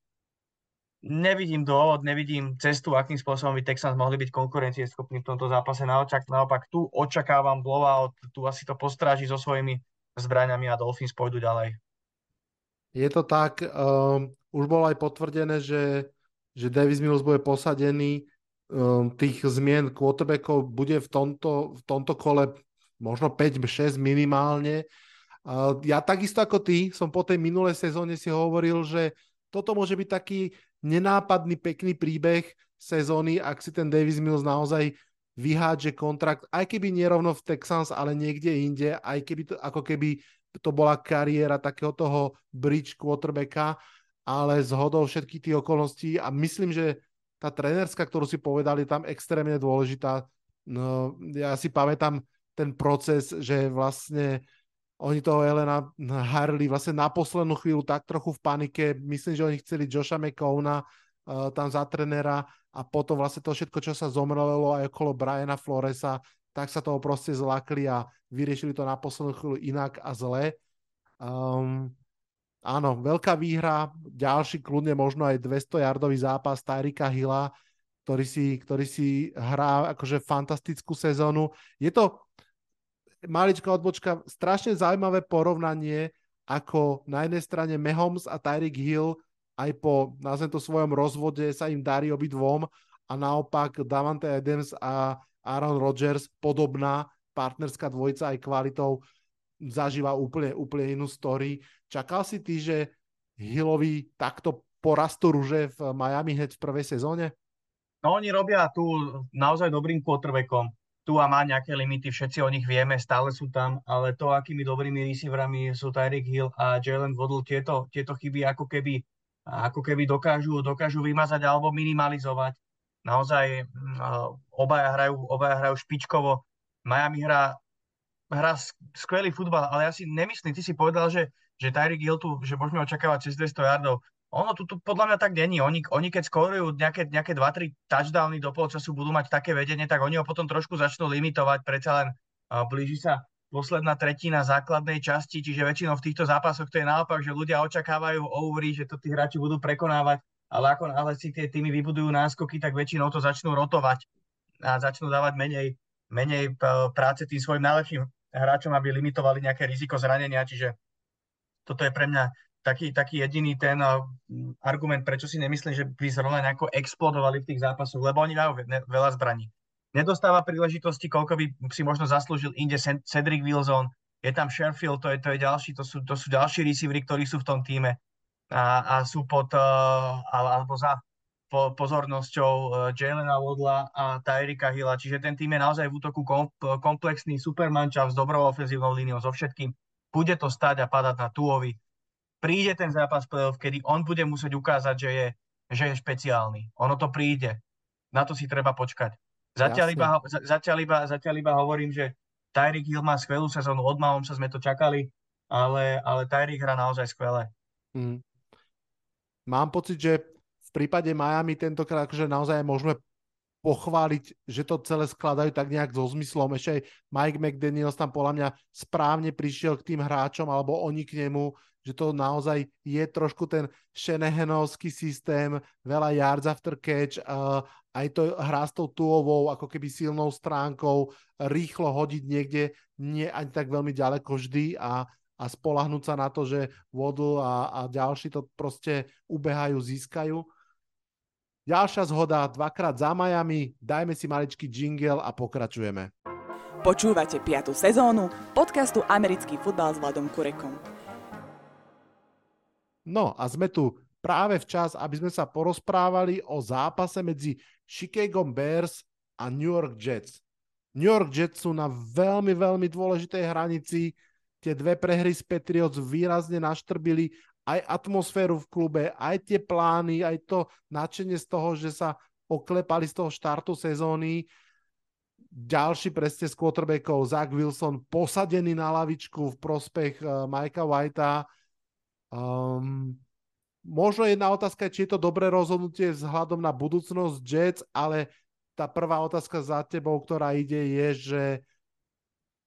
Speaker 1: Nevidím dôvod, nevidím cestu, akým spôsobom by Texans mohli byť konkurencieschopní v tomto zápase. Naopak, naopak tu očakávam blowout, tu asi to postráži so svojimi zbraňami a Dolphins pôjdu ďalej.
Speaker 3: Je to tak, um, už bolo aj potvrdené, že, že Davis Mills bude posadený, um, tých zmien quarterbackov bude v tomto, v tomto kole možno 5-6 minimálne. Ja takisto ako ty som po tej minulej sezóne si hovoril, že toto môže byť taký nenápadný, pekný príbeh sezóny, ak si ten Davis Mills naozaj vyhádže kontrakt, aj keby nerovno v Texans, ale niekde inde, aj keby to, ako keby to bola kariéra takého toho bridge quarterbacka, ale zhodou všetkých tých okolností a myslím, že tá trenerská, ktorú si povedali, tam extrémne dôležitá. No, ja si pamätám ten proces, že vlastne oni toho Elena Harley vlastne na poslednú chvíľu tak trochu v panike. Myslím, že oni chceli Josha McCowna uh, tam za trenera a potom vlastne to všetko, čo sa zomrelo aj okolo Briana Floresa, tak sa toho proste zlakli a vyriešili to na poslednú chvíľu inak a zle. Um, áno, veľká výhra, ďalší kľudne možno aj 200-jardový zápas Tyrika Hilla, ktorý si, ktorý si hrá akože fantastickú sezónu. Je to maličká odbočka, strašne zaujímavé porovnanie, ako na jednej strane Mahomes a Tyreek Hill aj po, nazvem to svojom rozvode, sa im darí obidvom a naopak Davante Adams a Aaron Rodgers, podobná partnerská dvojica aj kvalitou, zažíva úplne, úplne inú story. Čakal si ty, že Hillovi takto porastú ruže v Miami hneď v prvej sezóne?
Speaker 1: No oni robia tu naozaj dobrým quarterbackom. Tu a má nejaké limity, všetci o nich vieme, stále sú tam, ale to, akými dobrými receiverami sú Tyreek Hill a Jalen Waddle, tieto, tieto chyby ako keby, ako keby dokážu, dokážu vymazať alebo minimalizovať naozaj mm, obaja hrajú, obaja hrajú špičkovo. Miami hrá, hrá skvelý futbal, ale ja si nemyslím, ty si povedal, že, že Tyreek Hill tu, že môžeme očakávať cez 200 yardov. Ono tu, tu podľa mňa tak není. Oni, oni keď skorujú nejaké, nejaké 2-3 touchdowny do polčasu, budú mať také vedenie, tak oni ho potom trošku začnú limitovať, predsa len uh, blíži sa posledná tretina základnej časti, čiže väčšinou v týchto zápasoch to je naopak, že ľudia očakávajú overy, že to tí hráči budú prekonávať ale ako náhle si tie týmy vybudujú náskoky, tak väčšinou to začnú rotovať a začnú dávať menej, menej práce tým svojim najlepším hráčom, aby limitovali nejaké riziko zranenia, čiže toto je pre mňa taký, taký jediný ten argument, prečo si nemyslím, že by zrovna nejako explodovali v tých zápasoch, lebo oni majú veľa zbraní. Nedostáva príležitosti, koľko by si možno zaslúžil inde Cedric Wilson, je tam Sherfield, to je, to je ďalší, to sú, to sú ďalší receivery, ktorí sú v tom týme a, a sú pod, uh, alebo za po, pozornosťou uh, Jalena Wodla a Tyrika Hilla. Čiže ten tým je naozaj v útoku kom, komplexný supermančav s dobrou ofenzívnou líniou, so všetkým. Bude to stať a padať na Tuovi. Príde ten zápas playoff, kedy on bude musieť ukázať, že je, že je špeciálny. Ono to príde. Na to si treba počkať. Zatiaľ iba, zatiaľ, iba, zatiaľ iba hovorím, že Tyreek Hill má skvelú sezónu, od sa sme to čakali, ale, ale Tyreek hrá naozaj skvelé. Mm
Speaker 3: mám pocit, že v prípade Miami tentokrát akože naozaj môžeme pochváliť, že to celé skladajú tak nejak so zmyslom. Ešte aj Mike McDaniels tam podľa mňa správne prišiel k tým hráčom, alebo oni k nemu, že to naozaj je trošku ten Shanahanovský systém, veľa yards after catch, uh, aj to hrá s tou tuovou ako keby silnou stránkou, rýchlo hodiť niekde, nie ani tak veľmi ďaleko vždy a a spolahnúť sa na to, že Waddle a, a ďalší to proste ubehajú, získajú. Ďalšia zhoda, dvakrát za Miami, dajme si maličký jingle a pokračujeme.
Speaker 4: Počúvate 5. sezónu podcastu Americký futbal s Vladom Kurekom.
Speaker 3: No a sme tu práve včas, aby sme sa porozprávali o zápase medzi Chicago Bears a New York Jets. New York Jets sú na veľmi, veľmi dôležitej hranici tie dve prehry z Patriots výrazne naštrbili aj atmosféru v klube, aj tie plány, aj to nadšenie z toho, že sa oklepali z toho štartu sezóny. Ďalší presne z quarterbackov, Zach Wilson, posadený na lavičku v prospech uh, Mikea Whitea. Um, možno jedna otázka, či je to dobré rozhodnutie vzhľadom na budúcnosť Jets, ale tá prvá otázka za tebou, ktorá ide, je, že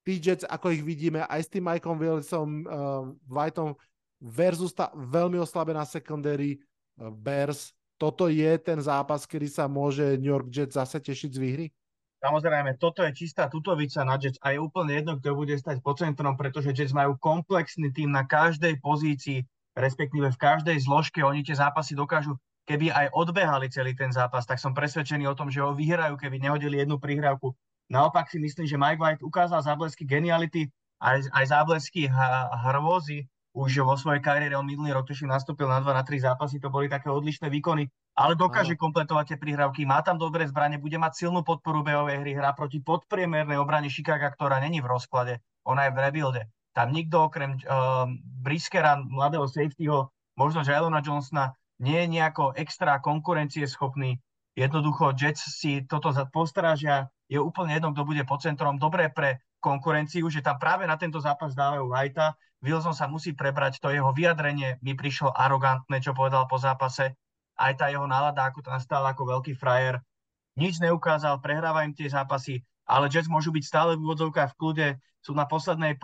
Speaker 3: tí Jets, ako ich vidíme, aj s tým Mikeom Willisom, uh, Whiteom versus tá veľmi oslabená secondary uh, Bears. Toto je ten zápas, kedy sa môže New York Jets zase tešiť z výhry?
Speaker 1: Samozrejme, toto je čistá tutovica na Jets a je úplne jedno, kto bude stať po centrom, pretože Jets majú komplexný tým na každej pozícii, respektíve v každej zložke. Oni tie zápasy dokážu, keby aj odbehali celý ten zápas, tak som presvedčený o tom, že ho vyhrajú, keby nehodili jednu prihrávku Naopak si myslím, že Mike White ukázal záblesky geniality, aj, aj záblesky hrôzy. Už vo svojej kariére on minulý rok tuším nastúpil na 2 na 3 zápasy, to boli také odlišné výkony, ale dokáže Áno. kompletovať tie prihrávky, má tam dobré zbranie, bude mať silnú podporu behovej hry, hrá proti podpriemernej obrane Chicago, ktorá není v rozklade, ona je v rebuilde. Tam nikto okrem uh, Briskera, mladého safetyho, možno že Elona Johnsona, nie je nejako extra konkurencieschopný. Jednoducho Jets si toto postrážia, je úplne jedno, kto bude pod centrom. Dobré pre konkurenciu, že tam práve na tento zápas dávajú Whitea. Wilson sa musí prebrať, to jeho vyjadrenie mi prišlo arogantné, čo povedal po zápase. Aj tá jeho nálada, ako tam stál ako veľký frajer. Nič neukázal, prehráva im tie zápasy. Ale Jets môžu byť stále v úvodzovkách v kľude, sú na poslednej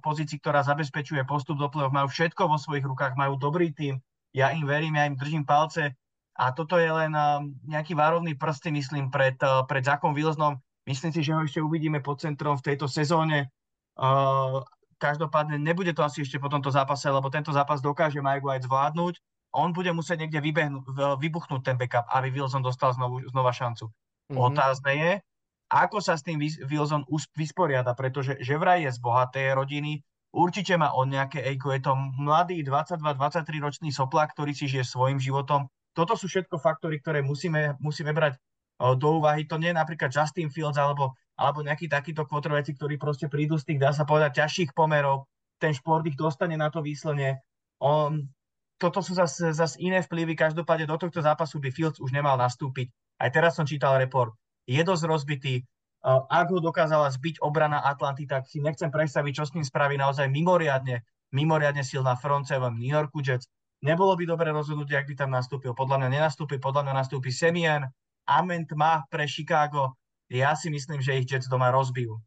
Speaker 1: pozícii, ktorá zabezpečuje postup do play majú všetko vo svojich rukách, majú dobrý tým, ja im verím, ja im držím palce a toto je len nejaký várovný prsty, myslím, pred, pred Zakom Wilsonom. Myslím si, že ho ešte uvidíme pod centrom v tejto sezóne. Každopádne nebude to asi ešte po tomto zápase, lebo tento zápas dokáže Mike White zvládnuť. On bude musieť niekde vybuchnúť ten backup, aby Wilson dostal znovu, znova šancu. Mm-hmm. Otázne je, ako sa s tým Wilson vysporiada, pretože že vraj je z bohatej rodiny, určite má on nejaké ego, je to mladý 22-23 ročný soplák, ktorý si žije svojim životom. Toto sú všetko faktory, ktoré musíme, musíme brať do úvahy. To nie je napríklad Justin Fields alebo, alebo nejaký takýto kvotroveci, ktorí proste prídu z tých, dá sa povedať, ťažších pomerov. Ten šport ich dostane na to výslenie. On, toto sú zase, zase iné vplyvy. Každopádne do tohto zápasu by Fields už nemal nastúpiť. Aj teraz som čítal report je dosť rozbitý. Ak ho dokázala zbiť obrana Atlanty, tak si nechcem predstaviť, čo s ním spraví naozaj mimoriadne, mimoriadne silná front seven New York Jets. Nebolo by dobre rozhodnutie, ak by tam nastúpil. Podľa mňa nenastúpi, podľa mňa nastúpi Semien. Ament má pre Chicago. Ja si myslím, že ich Jets doma rozbijú.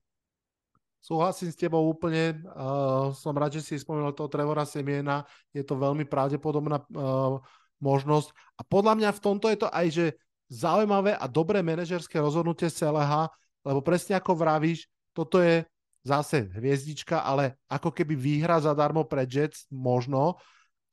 Speaker 3: Súhlasím s tebou úplne. Uh, som rád, že si spomenul toho Trevora Semiena. Je to veľmi pravdepodobná uh, možnosť. A podľa mňa v tomto je to aj, že zaujímavé a dobré manažerské rozhodnutie CLH, lebo presne ako vravíš, toto je zase hviezdička, ale ako keby výhra zadarmo pre Jets možno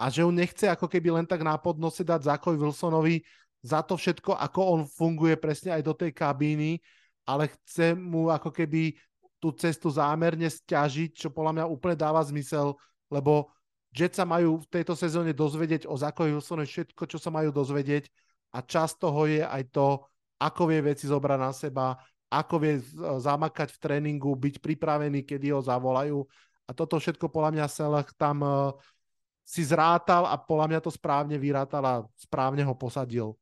Speaker 3: a že on nechce ako keby len tak nápodnose dať Zakovi Wilsonovi za to všetko, ako on funguje presne aj do tej kabíny, ale chce mu ako keby tú cestu zámerne stiažiť, čo podľa mňa úplne dáva zmysel, lebo Jets sa majú v tejto sezóne dozvedieť o Zakovi Wilsonovi všetko, čo sa majú dozvedieť a čas toho je aj to, ako vie veci zobrať na seba, ako vie zamakať v tréningu, byť pripravený, kedy ho zavolajú. A toto všetko podľa mňa Selach tam uh, si zrátal a podľa mňa to správne vyrátal a správne ho posadil.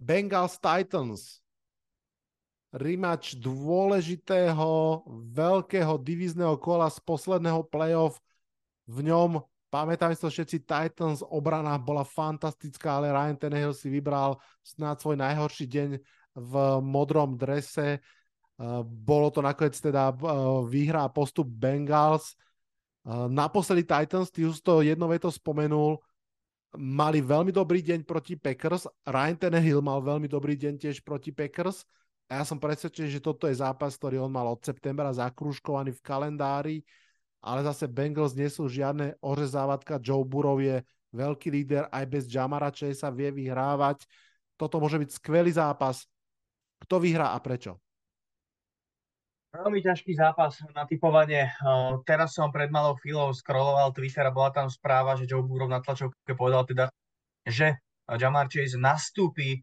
Speaker 3: Bengals Titans. Rimač dôležitého veľkého divizného kola z posledného playoff. V ňom Pamätáme sa všetci, Titans obrana bola fantastická, ale Ryan Tannehill si vybral snad svoj najhorší deň v modrom drese. Uh, bolo to nakoniec teda uh, výhra a postup Bengals. Uh, naposledy Titans, ty už to jednou to spomenul, mali veľmi dobrý deň proti Packers. Ryan Tannehill mal veľmi dobrý deň tiež proti Packers. A ja som presvedčený, že toto je zápas, ktorý on mal od septembra zakružkovaný v kalendári ale zase Bengals nie sú žiadne ořezávatka. Joe Burrow je veľký líder, aj bez Jamara sa vie vyhrávať. Toto môže byť skvelý zápas. Kto vyhrá a prečo?
Speaker 1: Veľmi ťažký zápas na typovanie. Teraz som pred malou chvíľou scrolloval Twitter a bola tam správa, že Joe Burrow na tlačovke povedal teda, že Jamar Chase nastúpi.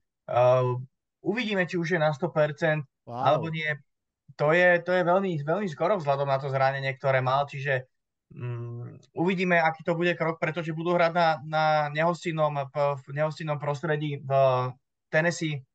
Speaker 1: Uvidíme, či už je na 100%, wow. alebo nie to je, to je veľmi, veľmi skoro vzhľadom na to zranenie, ktoré mal, čiže um, uvidíme, aký to bude krok, pretože budú hrať na, na nehostinnom, v nehostinnom prostredí v Tennessee,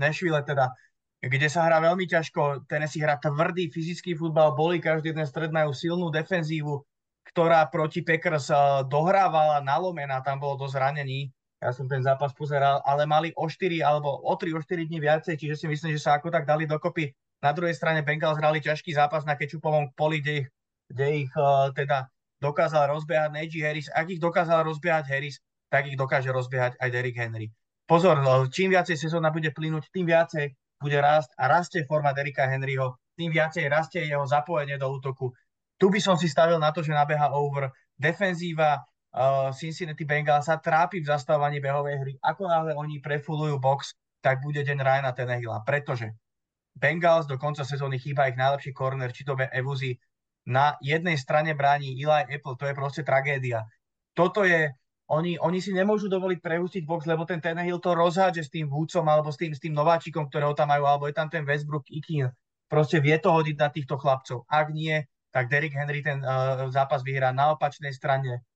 Speaker 1: Nashville teda, kde sa hrá veľmi ťažko. Tennessee hrá tvrdý fyzický futbal, boli každý jeden stred, majú silnú defenzívu, ktorá proti Packers eh, dohrávala, nalomená, tam bolo dosť zranení. Ja som ten zápas pozeral, ale mali o 4 alebo o 3, o 4 dní viacej, čiže si myslím, že sa ako tak dali dokopy na druhej strane Bengals hrali ťažký zápas na Kečupovom poli, kde ich, kde ich uh, teda dokázal rozbiehať Najee Harris. Ak ich dokázal rozbiehať Harris, tak ich dokáže rozbiehať aj Derrick Henry. Pozor, no, čím viacej sezóna bude plynúť, tým viacej bude rásť a rastie forma Derricka Henryho, tým viacej rastie jeho zapojenie do útoku. Tu by som si stavil na to, že nabeha over. Defenzíva uh, Cincinnati Bengals sa trápi v zastavovaní behovej hry. Ako náhle oni prefulujú box, tak bude deň Ryana Tenehilla. Pretože Bengals do konca sezóny chýba ich najlepší to bude Evuzi. Na jednej strane bráni Eli Apple, to je proste tragédia. Toto je, oni, oni si nemôžu dovoliť prehustiť box, lebo ten Tenehill to rozhádže s tým Woodsom alebo s tým, s tým nováčikom, ktorého tam majú, alebo je tam ten Westbrook Ikin. Proste vie to hodiť na týchto chlapcov. Ak nie, tak Derrick Henry ten uh, zápas vyhrá na opačnej strane.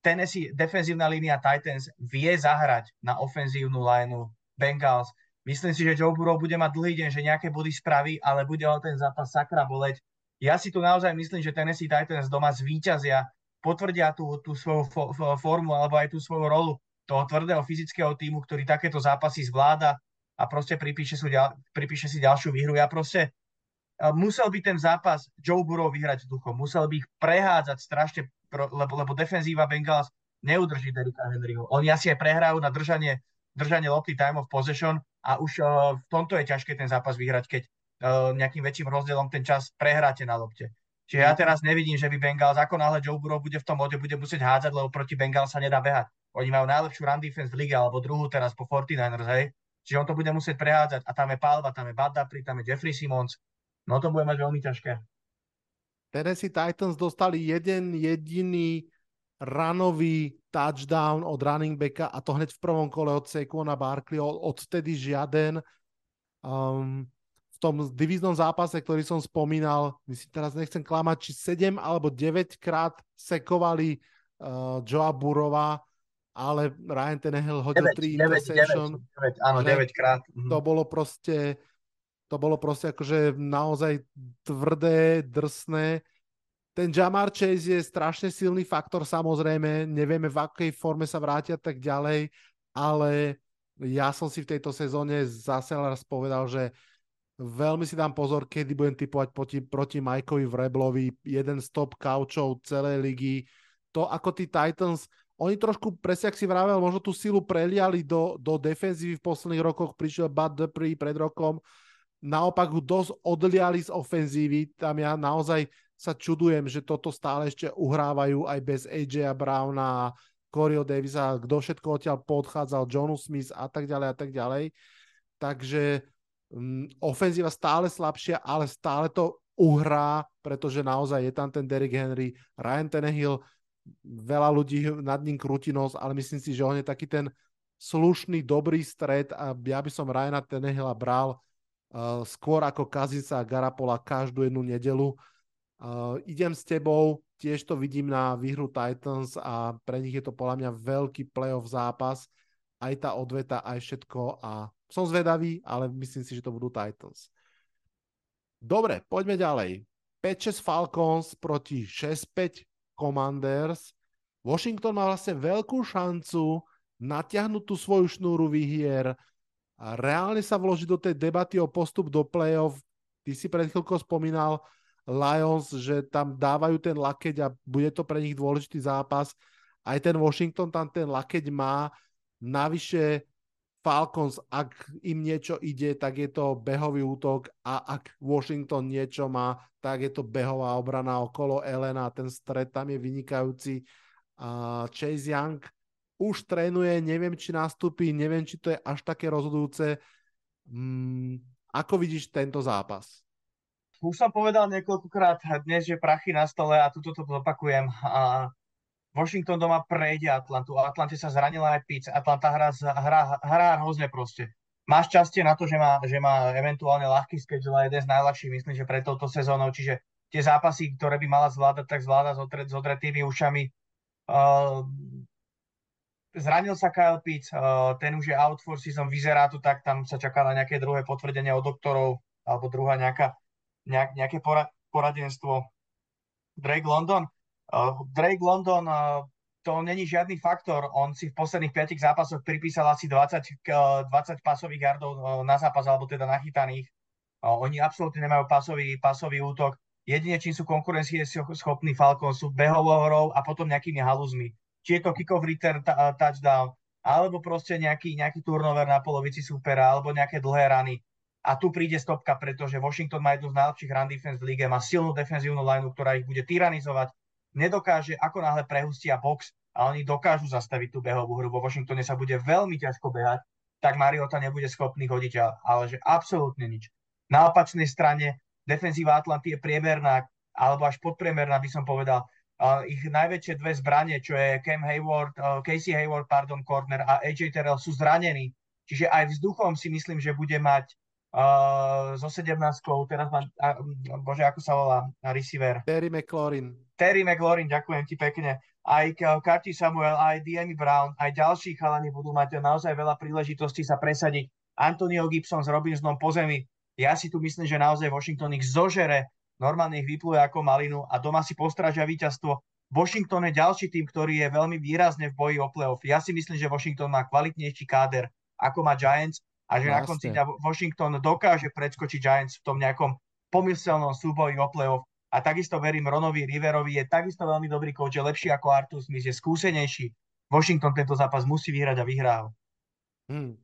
Speaker 1: Tennessee, defenzívna línia Titans vie zahrať na ofenzívnu lineu Bengals Myslím si, že Joe Burrow bude mať dlhý deň, že nejaké body spraví, ale bude ho ten zápas sakra boleť. Ja si tu naozaj myslím, že Tennessee Titans doma zvíťazia, potvrdia tú, tú svoju fo, formu alebo aj tú svoju rolu toho tvrdého fyzického týmu, ktorý takéto zápasy zvláda. a proste pripíše, sú ďal, pripíše si ďalšiu výhru. Ja proste musel by ten zápas Joe Burrow vyhrať duchom, musel by ich prehádzať strašne, lebo, lebo defenzíva Bengals neudrží Derika Henryho. Oni asi aj prehrajú na držanie, držanie lopty time of possession a už uh, v tomto je ťažké ten zápas vyhrať, keď uh, nejakým väčším rozdielom ten čas prehráte na lopte. Čiže ja teraz nevidím, že by Bengals, ako náhle Joe Burrow bude v tom mode, bude musieť hádzať, lebo proti Bengals sa nedá behať. Oni majú najlepšiu run defense v lige, alebo druhú teraz po 49ers, hej. Čiže on to bude musieť prehádzať. A tam je Palva, tam je Bad Dapri, tam je Jeffrey Simmons. No to bude mať veľmi ťažké.
Speaker 3: Tennessee Titans dostali jeden jediný runový touchdown od running backa a to hneď v prvom kole od Saquona Barkley, odtedy žiaden. Um, v tom divíznom zápase, ktorý som spomínal, myslím, teraz nechcem klamať, či 7 alebo 9 krát sekovali uh, Joa Burova, ale Ryan Tannehill hodil 9, 3 interception.
Speaker 1: 9, 9, áno, 9 krát.
Speaker 3: Mhm. To bolo proste to bolo proste akože naozaj tvrdé, drsné. Ten Jamar Chase je strašne silný faktor, samozrejme, nevieme v akej forme sa vrátia tak ďalej, ale ja som si v tejto sezóne zase raz povedal, že veľmi si dám pozor, kedy budem typovať proti, proti Majkovi Vreblovi, jeden z top kaučov celej ligy. To ako tí Titans, oni trošku, presne ak si vravel, možno tú silu preliali do, do defenzívy v posledných rokoch, prišiel Bud Dupree pred rokom, naopak ho dosť odliali z ofenzívy. Tam ja naozaj sa čudujem, že toto stále ešte uhrávajú aj bez AJ Browna, Corey Davisa, kto všetko odtiaľ podchádzal, Jonu Smith a tak ďalej a tak ďalej. Takže um, ofenzíva stále slabšia, ale stále to uhrá, pretože naozaj je tam ten Derrick Henry, Ryan Tannehill, veľa ľudí nad ním krúti nos, ale myslím si, že on je taký ten slušný, dobrý stred a ja by som Ryana Tannehilla bral uh, skôr ako Kazinca a Garapola každú jednu nedelu. Uh, idem s tebou, tiež to vidím na výhru Titans a pre nich je to podľa mňa veľký playoff zápas. Aj tá odveta, aj všetko a som zvedavý, ale myslím si, že to budú Titans. Dobre, poďme ďalej. 5-6 Falcons proti 6-5 Commanders. Washington má vlastne veľkú šancu natiahnuť tú svoju šnúru výhier, a reálne sa vložiť do tej debaty o postup do play-off. Ty si pred chvíľkou spomínal Lions, že tam dávajú ten lakeť a bude to pre nich dôležitý zápas. Aj ten Washington tam ten lakeť má. Navyše Falcons, ak im niečo ide, tak je to behový útok a ak Washington niečo má, tak je to behová obrana okolo Elena. Ten stred tam je vynikajúci. Chase Young už trénuje, neviem, či nastúpi, neviem, či to je až také rozhodujúce. Mm, ako vidíš tento zápas?
Speaker 1: Už som povedal niekoľkokrát dnes, že prachy na stole a tuto to zopakujem. A Washington doma prejde Atlantu. A Atlante sa zranila aj Pitts. Atlanta hrá, hrá, hrá hrozne proste. Má šťastie na to, že má, že má eventuálne ľahký schedule, jeden z najľahších, myslím, že pre touto sezónou. Čiže tie zápasy, ktoré by mala zvládať, tak zvláda s, odre, s odretými ušami. Uh, Zranil sa Kyle Pitts, uh, ten už je out for season, vyzerá to tak, tam sa čaká na nejaké druhé potvrdenie od doktorov, alebo druhá nejaká, nejak, nejaké pora, poradenstvo. Drake London. Uh, Drake London, uh, to není žiadny faktor, on si v posledných 5 zápasoch pripísal asi 20, uh, 20 pasových yardov uh, na zápas, alebo teda nachytaných. Oni absolútne nemajú pasový, pasový útok. Jedine, čím sú konkurencie schopní Falcons, sú behovou hrou a potom nejakými halúzmi či je to kick-off return, touchdown, alebo proste nejaký, nejaký turnover na polovici supera, alebo nejaké dlhé rany. A tu príde stopka, pretože Washington má jednu z najlepších run defense v lige, má silnú defenzívnu lineu, ktorá ich bude tyranizovať, nedokáže, ako náhle prehustia box a oni dokážu zastaviť tú behovú hru. Vo Washingtone sa bude veľmi ťažko behať, tak Mariota nebude schopný hodiť, ale že absolútne nič. Na opačnej strane defenzíva Atlanty je priemerná, alebo až podpriemerná by som povedal ich najväčšie dve zbranie, čo je Cam Hayward, uh, Casey Hayward, pardon, corner a AJ Terrell sú zranení. Čiže aj vzduchom si myslím, že bude mať uh, so 17 teraz má, bože, ako sa volá, receiver.
Speaker 3: Terry McLaurin.
Speaker 1: Terry McLaurin, ďakujem ti pekne. Aj Carty Samuel, aj Diemy Brown, aj ďalší chalani budú mať naozaj veľa príležitostí sa presadiť. Antonio Gibson s Robinsonom po zemi. Ja si tu myslím, že naozaj Washington ich zožere normálne ich vypluje ako malinu a doma si postrážia víťazstvo. Washington je ďalší tým, ktorý je veľmi výrazne v boji o playoff. Ja si myslím, že Washington má kvalitnejší káder ako má Giants a že na
Speaker 3: Jasne.
Speaker 1: konci dňa Washington dokáže predskočiť Giants v tom nejakom pomyselnom súboji o playoff. A takisto verím Ronovi Riverovi, je takisto veľmi dobrý coach, je lepší ako Artur Smith, je skúsenejší. Washington tento zápas musí vyhrať a vyhrá ho.
Speaker 3: Hm.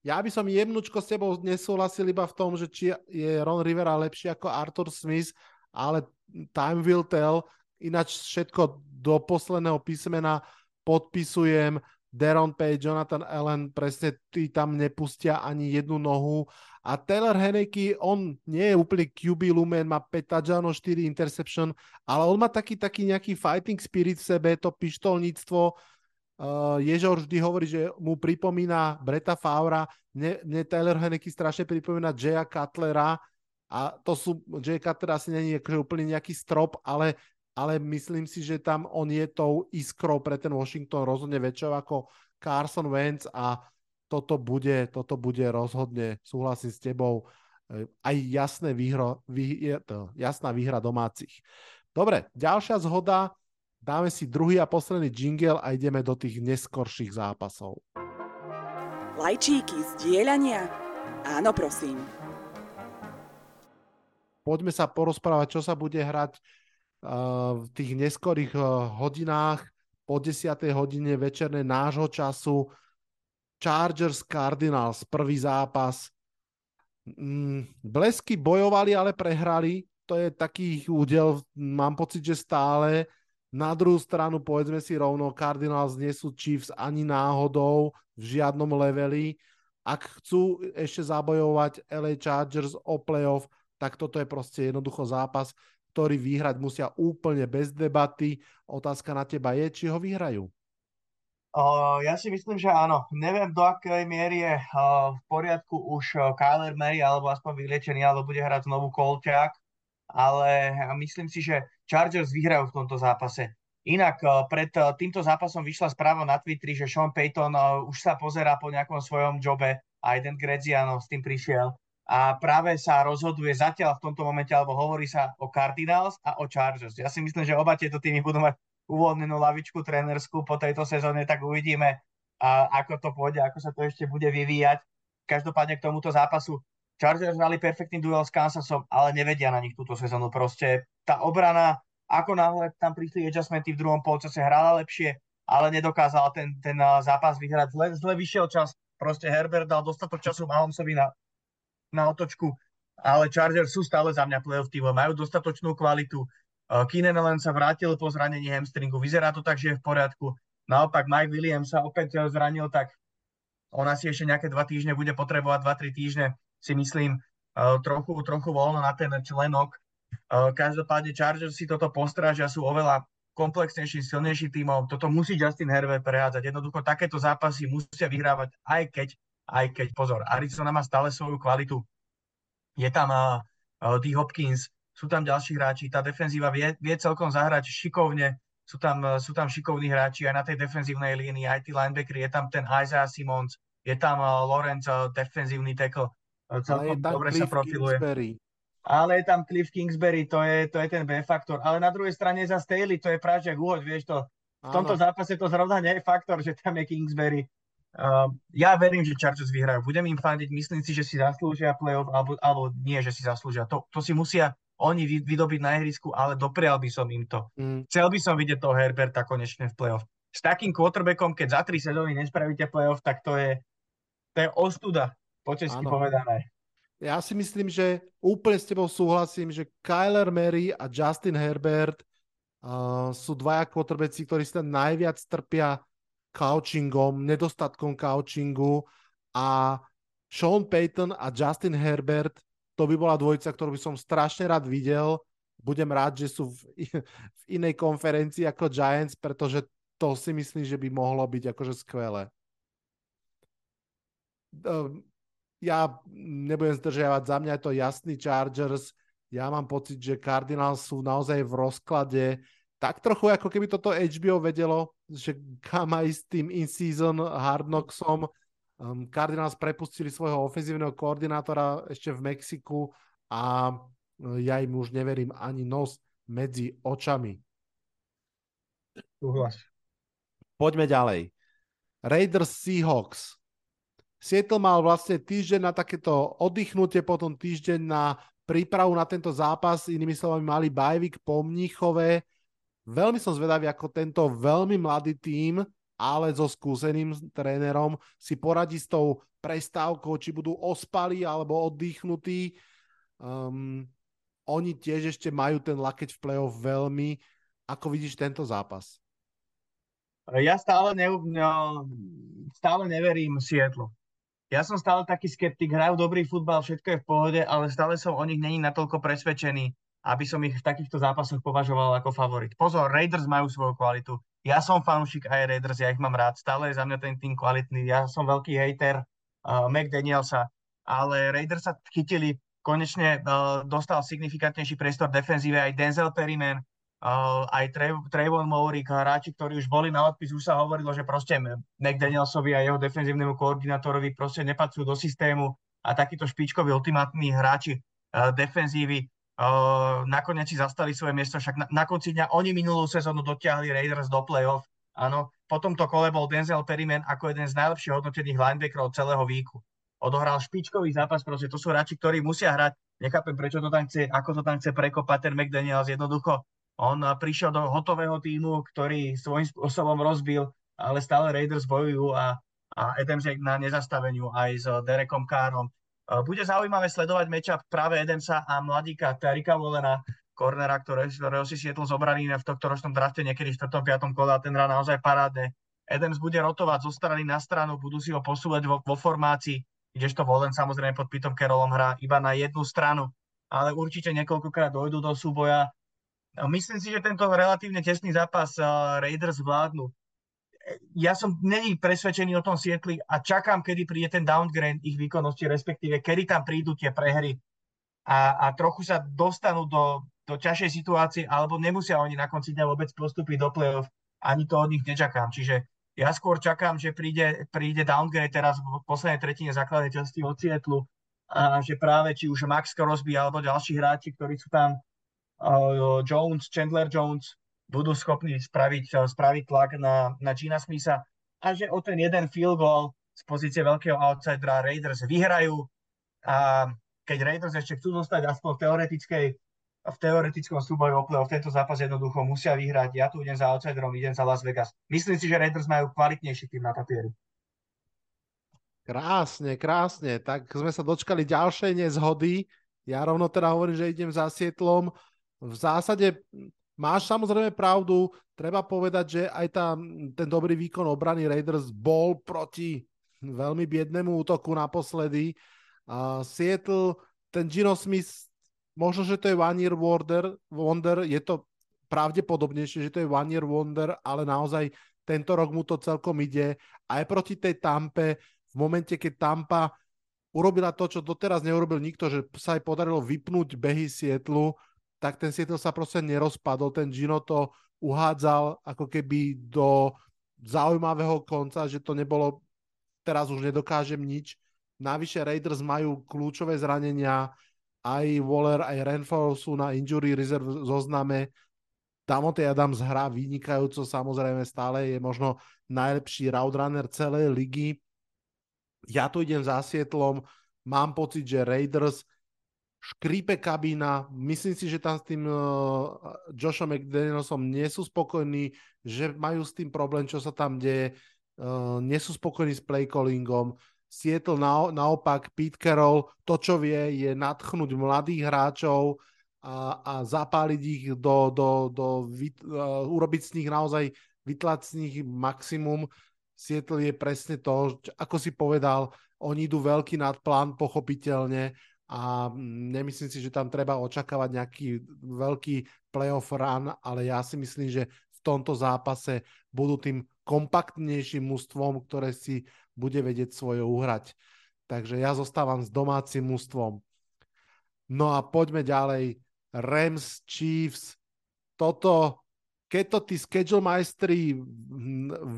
Speaker 3: Ja by som jemnučko s tebou nesúhlasil iba v tom, že či je Ron Rivera lepší ako Arthur Smith, ale time will tell. Ináč všetko do posledného písmena podpisujem. Deron Pay, Jonathan Allen, presne tí tam nepustia ani jednu nohu. A Taylor Henneke, on nie je úplne QB lumen, má 5 touchdownov, 4 interception, ale on má taký, taký nejaký fighting spirit v sebe, to pištolníctvo. Uh, Ježor vždy hovorí, že mu pripomína Breta Favra, mne, mne Taylor Henneke strašne pripomína Jaya Cutlera a to sú, Jay Cutler asi není akože úplne nejaký strop, ale ale myslím si, že tam on je tou iskrou pre ten Washington rozhodne väčšou ako Carson Wentz a toto bude, toto bude rozhodne, súhlasím s tebou, eh, aj jasné výhro, vý, jasná výhra domácich. Dobre, ďalšia zhoda, dáme si druhý a posledný jingle a ideme do tých neskorších zápasov.
Speaker 4: Lajčíky, zdieľania? Áno, prosím.
Speaker 3: Poďme sa porozprávať, čo sa bude hrať v tých neskorých eh, hodinách po 10. hodine večernej nášho času Chargers Cardinals, prvý zápas. Mm, blesky bojovali, ale prehrali. To je taký údel, mám pocit, že stále. Na druhú stranu, povedzme si rovno, Cardinals nie sú Chiefs ani náhodou v žiadnom leveli. Ak chcú ešte zabojovať LA Chargers o playoff, tak toto je proste jednoducho zápas, ktorý vyhrať musia úplne bez debaty. Otázka na teba je, či ho vyhrajú.
Speaker 1: Uh, ja si myslím, že áno. Neviem, do akej miery je uh, v poriadku už uh, Kyler Mary, alebo aspoň vyliečený, alebo bude hrať znovu Kolťák, ale myslím si, že Chargers vyhrajú v tomto zápase. Inak pred týmto zápasom vyšla správa na Twitteri, že Sean Payton už sa pozerá po nejakom svojom jobe a jeden Greziano s tým prišiel a práve sa rozhoduje zatiaľ v tomto momente, alebo hovorí sa o Cardinals a o Chargers. Ja si myslím, že oba tieto týmy budú mať uvoľnenú lavičku trénerskú po tejto sezóne, tak uvidíme, a ako to pôjde, ako sa to ešte bude vyvíjať. Každopádne k tomuto zápasu Chargers hrali perfektný duel s Kansasom, ale nevedia na nich túto sezónu. Proste tá obrana, ako náhle tam prišli adjustmenty v druhom polčase, hrala lepšie, ale nedokázala ten, ten zápas vyhrať. Zle, zle vyšiel čas. Proste Herbert dal dostatok času Mahomesovi na na otočku, ale Chargers sú stále za mňa playoff týmom, majú dostatočnú kvalitu. Keenan Allen sa vrátil po zranení hamstringu, vyzerá to tak, že je v poriadku. Naopak Mike Williams sa opäť e, zranil, tak on asi ešte nejaké dva týždne bude potrebovať, dva, tri týždne, si myslím, e, trochu, trochu voľno na ten členok. E, každopádne Chargers si toto postrážia, sú oveľa komplexnejší, silnejší tímom. Toto musí Justin Herbert prehádzať. Jednoducho takéto zápasy musia vyhrávať, aj keď aj keď, pozor, Arizona má stále svoju kvalitu. Je tam uh, D. Hopkins, sú tam ďalší hráči, tá defenzíva vie, vie celkom zahrať šikovne, sú tam, uh, sú tam šikovní hráči aj na tej defenzívnej línii, aj tí linebackeri, je tam ten Isaiah Simons, je tam uh, Lawrence, uh, defenzívny tackle, uh, celkom dobre sa profiluje. Kingsbury. Ale je tam Cliff Kingsbury, to je, to je ten B-faktor. Ale na druhej strane za Staley, to je Pražek Uhoď, vieš to. V tomto Áno. zápase to zrovna nie je faktor, že tam je Kingsbury. Uh, ja verím, že Chargers vyhrajú. Budem im fandiť, myslím si, že si zaslúžia playoff, alebo, alebo nie, že si zaslúžia. To, to si musia oni vydobiť na ihrisku, ale doprial by som im to. Mm. Chcel by som vidieť toho Herberta konečne v playoff. S takým quarterbackom, keď za tri sezóny nespravíte playoff, tak to je, to je ostuda, po česky povedané.
Speaker 3: Ja si myslím, že úplne s tebou súhlasím, že Kyler Mary a Justin Herbert uh, sú dvaja quarterbacki, ktorí sa najviac trpia couchingom, nedostatkom couchingu a Sean Payton a Justin Herbert, to by bola dvojica, ktorú by som strašne rád videl. Budem rád, že sú v, v inej konferencii ako Giants, pretože to si myslím, že by mohlo byť akože skvelé. Ehm, ja nebudem zdržiavať, za mňa je to jasný Chargers. Ja mám pocit, že Cardinals sú naozaj v rozklade tak trochu ako keby toto HBO vedelo, že kam aj s tým in-season Hard Knocksom um, Cardinals prepustili svojho ofenzívneho koordinátora ešte v Mexiku a uh, ja im už neverím ani nos medzi očami.
Speaker 1: Uhlas.
Speaker 3: Poďme ďalej. Raiders Seahawks. Seattle mal vlastne týždeň na takéto oddychnutie, potom týždeň na prípravu na tento zápas, inými slovami mali bajvik po Mníchove. Veľmi som zvedavý, ako tento veľmi mladý tím, ale so skúseným trénerom si poradí s tou prestávkou, či budú ospali alebo oddychnutí. Um, oni tiež ešte majú ten lakeť v play-off veľmi. Ako vidíš tento zápas?
Speaker 1: Ja stále, ne, no, stále neverím Sietlu. Ja som stále taký skeptik, hrajú dobrý futbal, všetko je v pohode, ale stále som o nich není natoľko presvedčený, aby som ich v takýchto zápasoch považoval ako favorit. Pozor, Raiders majú svoju kvalitu. Ja som fanúšik aj Raiders, ja ich mám rád. Stále je za mňa ten tým kvalitný. Ja som veľký hater uh, McDanielsa, ale Raiders sa chytili, konečne uh, dostal signifikantnejší priestor defenzíve aj Denzel Perryman, Uh, aj Trayvon Maury, hráči, ktorí už boli na odpis, už sa hovorilo, že proste McDanielsovi a jeho defenzívnemu koordinátorovi proste nepatrujú do systému a takíto špičkoví ultimátni hráči uh, defenzívy uh, nakoniec si zastali svoje miesto, však na, na konci dňa oni minulú sezónu dotiahli Raiders do play-off. Áno, po tomto kole bol Denzel Perryman ako jeden z najlepších hodnotených linebackerov celého výku. Odohral špičkový zápas, proste to sú hráči, ktorí musia hrať. Nechápem, prečo to tam chce, ako to tam chce prekopať ten McDaniels. Jednoducho on prišiel do hotového týmu, ktorý svojím spôsobom rozbil, ale stále Raiders bojujú a, a Adams je na nezastaveniu aj s Derekom Károm. Bude zaujímavé sledovať matchup práve Edemsa a mladíka Terika Wallena, kornera, ktoré, ktorého si Seattle zobrali v tohto ročnom drafte niekedy v 4. 5. kole a ten hrá naozaj parádne. Adams bude rotovať zo strany na stranu, budú si ho posúvať vo, vo formácii, kdežto Wallen samozrejme pod Pitom Carrollom hrá iba na jednu stranu, ale určite niekoľkokrát dojdu do súboja Myslím si, že tento relatívne tesný zápas Raiders vládnu. Ja som není presvedčený o tom Sietli a čakám, kedy príde ten downgrade ich výkonnosti, respektíve kedy tam prídu tie prehry a, a trochu sa dostanú do, do ťažšej situácie, alebo nemusia oni na konci dňa vôbec postúpiť do play-off. Ani to od nich nečakám. Čiže ja skôr čakám, že príde, príde downgrade teraz v poslednej tretine základnej časti od Sietlu a že práve či už Max Crosby alebo ďalší hráči, ktorí sú tam Jones, Chandler Jones budú schopní spraviť, eh, spraviť tlak na, na Gina Smitha a že o ten jeden field goal z pozície veľkého outsidera Raiders vyhrajú a keď Raiders ešte chcú zostať aspoň v teoretickej v teoretickom súboju o v tento zápas jednoducho musia vyhrať. Ja tu idem za outsiderom, idem za Las Vegas. Myslím si, že Raiders majú kvalitnejší tým na papieri.
Speaker 3: Krásne, krásne. Tak sme sa dočkali ďalšej nezhody. Ja rovno teda hovorím, že idem za Sietlom v zásade máš samozrejme pravdu, treba povedať, že aj tá, ten dobrý výkon obrany Raiders bol proti veľmi biednému útoku naposledy. Uh, Seattle, ten Gino Smith, možno, že to je one year wonder, wonder, je to pravdepodobnejšie, že to je one year wonder, ale naozaj tento rok mu to celkom ide. Aj proti tej Tampe, v momente, keď Tampa urobila to, čo doteraz neurobil nikto, že sa aj podarilo vypnúť behy Sietlu, tak ten Seattle sa proste nerozpadol. Ten Gino to uhádzal ako keby do zaujímavého konca, že to nebolo, teraz už nedokážem nič. Navyše Raiders majú kľúčové zranenia, aj Waller, aj Renfro sú na injury reserve zozname. Damonte Adams hrá vynikajúco, samozrejme stále je možno najlepší route runner celej ligy. Ja tu idem za Sietlom, mám pocit, že Raiders škrípe kabína, myslím si, že tam s tým uh, Joshom McDanielsom nie sú spokojní, že majú s tým problém, čo sa tam deje, uh, nie sú spokojní s playcallingom. Seattle na, naopak, Pete Carroll, to, čo vie, je nadchnúť mladých hráčov a, a zapáliť ich do, do, do uh, urobiť z nich naozaj, vytlať z nich maximum. Seattle je presne to, ako si povedal, oni idú veľký nadplán, pochopiteľne, a nemyslím si, že tam treba očakávať nejaký veľký playoff run, ale ja si myslím, že v tomto zápase budú tým kompaktnejším mústvom, ktoré si bude vedieť svoje uhrať. Takže ja zostávam s domácim mústvom. No a poďme ďalej. Rams, Chiefs. Toto keď to tí schedule majstri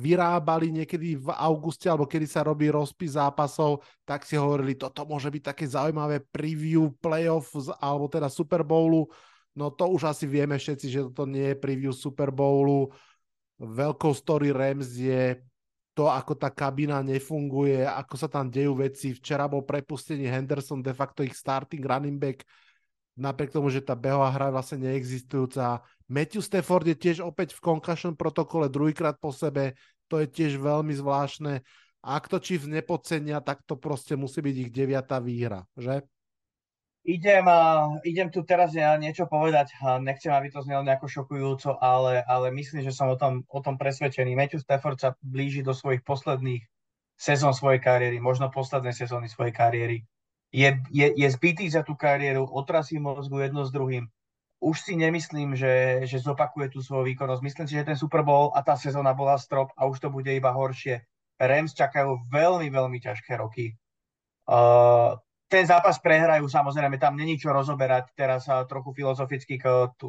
Speaker 3: vyrábali niekedy v auguste, alebo kedy sa robí rozpis zápasov, tak si hovorili, toto môže byť také zaujímavé preview playoff, alebo teda Super Bowlu. No to už asi vieme všetci, že toto nie je preview Super Bowlu. Veľkou story Rams je to, ako tá kabina nefunguje, ako sa tam dejú veci. Včera bol prepustený Henderson, de facto ich starting running back, napriek tomu, že tá behová hra je vlastne neexistujúca. Matthew Stafford je tiež opäť v concussion protokole druhýkrát po sebe, to je tiež veľmi zvláštne. Ak to Chiefs nepodcenia, tak to proste musí byť ich deviatá výhra, že?
Speaker 1: Idem, idem tu teraz niečo povedať, nechcem, aby to znelo nejako šokujúco, ale, ale myslím, že som o tom, o tom presvedčený. Matthew Stafford sa blíži do svojich posledných sezón svojej kariéry, možno posledné sezóny svojej kariéry. Je, je, je zbytý za tú kariéru, otrasí mozgu jedno s druhým. Už si nemyslím, že, že zopakuje tú svoju výkonnosť. Myslím si, že ten Super Bowl a tá sezóna bola strop a už to bude iba horšie. Rams čakajú veľmi, veľmi ťažké roky. Uh, ten zápas prehrajú, samozrejme, tam není čo rozoberať teraz trochu filozoficky k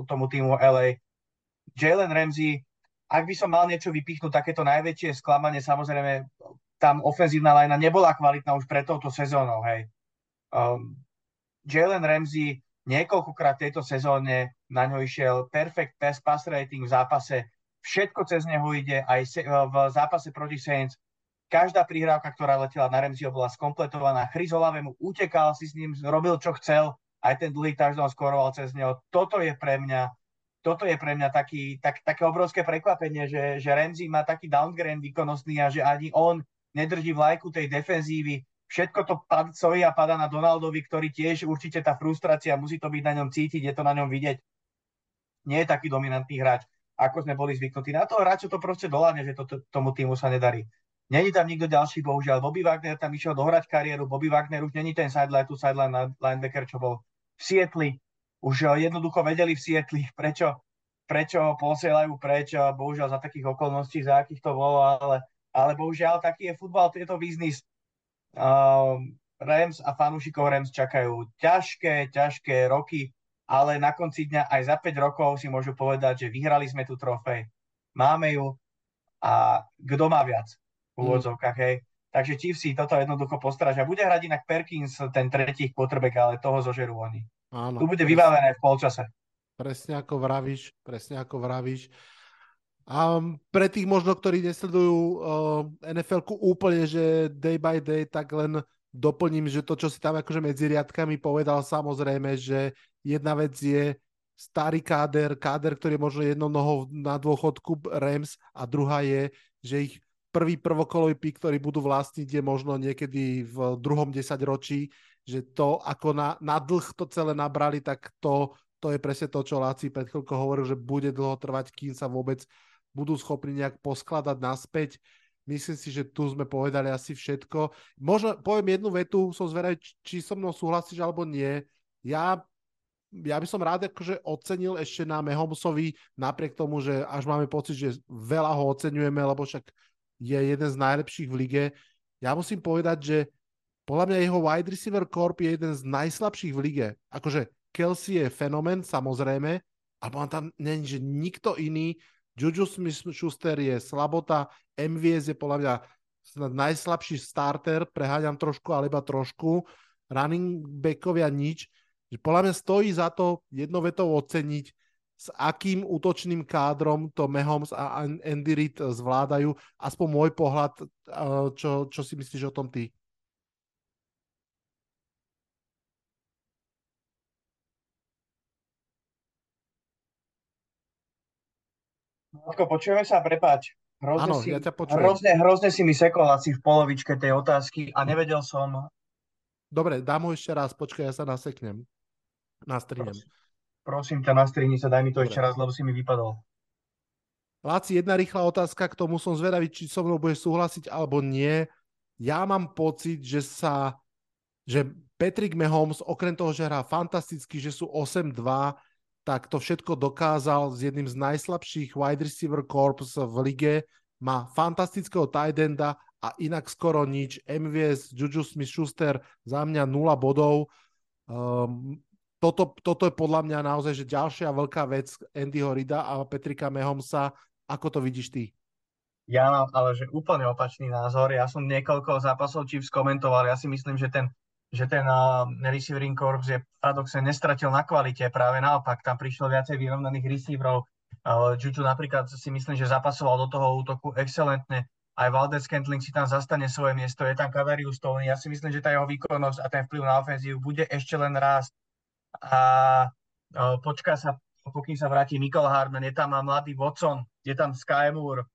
Speaker 1: tomu týmu LA. Jalen Ramsey, ak by som mal niečo vypichnúť, takéto najväčšie sklamanie, samozrejme, tam ofenzívna lajna nebola kvalitná už pred touto sezónou, hej. Um, Jalen Ramsey niekoľkokrát v tejto sezóne na ňo išiel perfect pass, pass rating v zápase, všetko cez neho ide, aj v zápase proti Saints každá prihrávka, ktorá letela na Remzio, bola skompletovaná. Chris Olave mu utekal si s ním, robil čo chcel, aj ten dlhý touchdown skoroval cez neho. Toto je pre mňa, toto je pre mňa taký, tak, také obrovské prekvapenie, že, že Ramsey má taký downgrade výkonnostný a že ani on nedrží vlajku tej defenzívy. Všetko to pad, a pada na Donaldovi, ktorý tiež určite tá frustrácia, musí to byť na ňom cítiť, je to na ňom vidieť. Nie je taký dominantný hráč, ako sme boli zvyknutí. Na toho hráča to proste doláne, že to, tomu týmu sa nedarí. Není tam nikto ďalší, bohužiaľ. Bobby Wagner tam išiel dohrať kariéru. Bobby Wagner už není ten sideline, tu sideline linebacker, čo bol v Sietli. Už eh, jednoducho vedeli v Sietli, prečo, prečo posielajú preč. Bohužiaľ za takých okolností, za akých to bolo, ale, ale bohužiaľ taký je futbal, je to biznis. Um, Rams a fanúšikov Rams čakajú ťažké, ťažké roky, ale na konci dňa aj za 5 rokov si môžu povedať, že vyhrali sme tú trofej, máme ju a kto má viac? v mm. úvodzovkách, hej. Takže Chiefs si toto jednoducho postrážia. Bude hrať inak Perkins, ten tretí potrebek, ale toho zožerú oni. Áno, tu bude presne, vybavené v polčase.
Speaker 3: Presne ako vravíš, presne ako vravíš. A pre tých možno, ktorí nesledujú uh, NFL-ku úplne, že day by day, tak len doplním, že to, čo si tam akože medzi riadkami povedal, samozrejme, že jedna vec je starý káder, káder, ktorý je možno jednou nohou na dôchodku Rams a druhá je, že ich prvý prvokolový pík, ktorý budú vlastniť, je možno niekedy v druhom desaťročí, že to, ako na, na dlh to celé nabrali, tak to, to je presne to, čo Láci pred chvíľkou hovoril, že bude dlho trvať, kým sa vôbec budú schopní nejak poskladať naspäť. Myslím si, že tu sme povedali asi všetko. Možno poviem jednu vetu, som zvedavý, či so mnou súhlasíš alebo nie. Ja, ja by som rád akože ocenil ešte na Mehomsovi, napriek tomu, že až máme pocit, že veľa ho oceňujeme, lebo však je jeden z najlepších v lige. Ja musím povedať, že podľa mňa jeho wide receiver corp je jeden z najslabších v lige. Akože Kelsey je fenomén, samozrejme, ale tam není, že nikto iný. Juju Smith-Schuster je slabota, MVS je podľa mňa najslabší starter, preháňam trošku, ale iba trošku. Running backovia nič. Podľa mňa stojí za to jednovetou oceniť s akým útočným kádrom to Mahomes a Andy Reid zvládajú. Aspoň môj pohľad, eh, čo, čo si myslíš o tom ty?
Speaker 1: Ako počujeme sa, prepáč.
Speaker 3: Hrozne, Áno, si, ja ťa počujem.
Speaker 1: Hrozne, hrozne si mi sekol asi v polovičke tej otázky a nevedel som...
Speaker 3: Dobre, dám ho ešte raz, počkaj, ja sa naseknem. Nastrihnem. Prosím.
Speaker 1: Prosím ťa, nastrini sa, daj mi to Dobre. ešte raz, lebo si mi vypadol.
Speaker 3: Láci, jedna rýchla otázka k tomu, som zvedavý, či so mnou budeš súhlasiť alebo nie. Ja mám pocit, že sa, že Patrick Mahomes, okrem toho, že hrá fantasticky, že sú 8-2, tak to všetko dokázal s jedným z najslabších wide receiver corps v lige. Má fantastického tight enda a inak skoro nič. MVS, Juju Smith-Schuster za mňa 0 bodov. Um, toto, toto je podľa mňa naozaj že ďalšia veľká vec Andyho Rida a Petrika Mehomsa. Ako to vidíš ty?
Speaker 1: Ja mám ale že úplne opačný názor. Ja som niekoľko zápasov Chiefs komentoval. Ja si myslím, že ten, že ten uh, corps je paradoxne nestratil na kvalite. Práve naopak, tam prišlo viacej vyrovnaných receiverov. Uh, Juju napríklad si myslím, že zapasoval do toho útoku excelentne. aj Valdez Scantling si tam zastane svoje miesto, je tam Kavarius Tony. Ja si myslím, že tá jeho výkonnosť a ten vplyv na ofenzívu bude ešte len rásť. A počká sa, pokým sa vráti Michael Harman, je tam mladý Watson, je tam Sky Moore.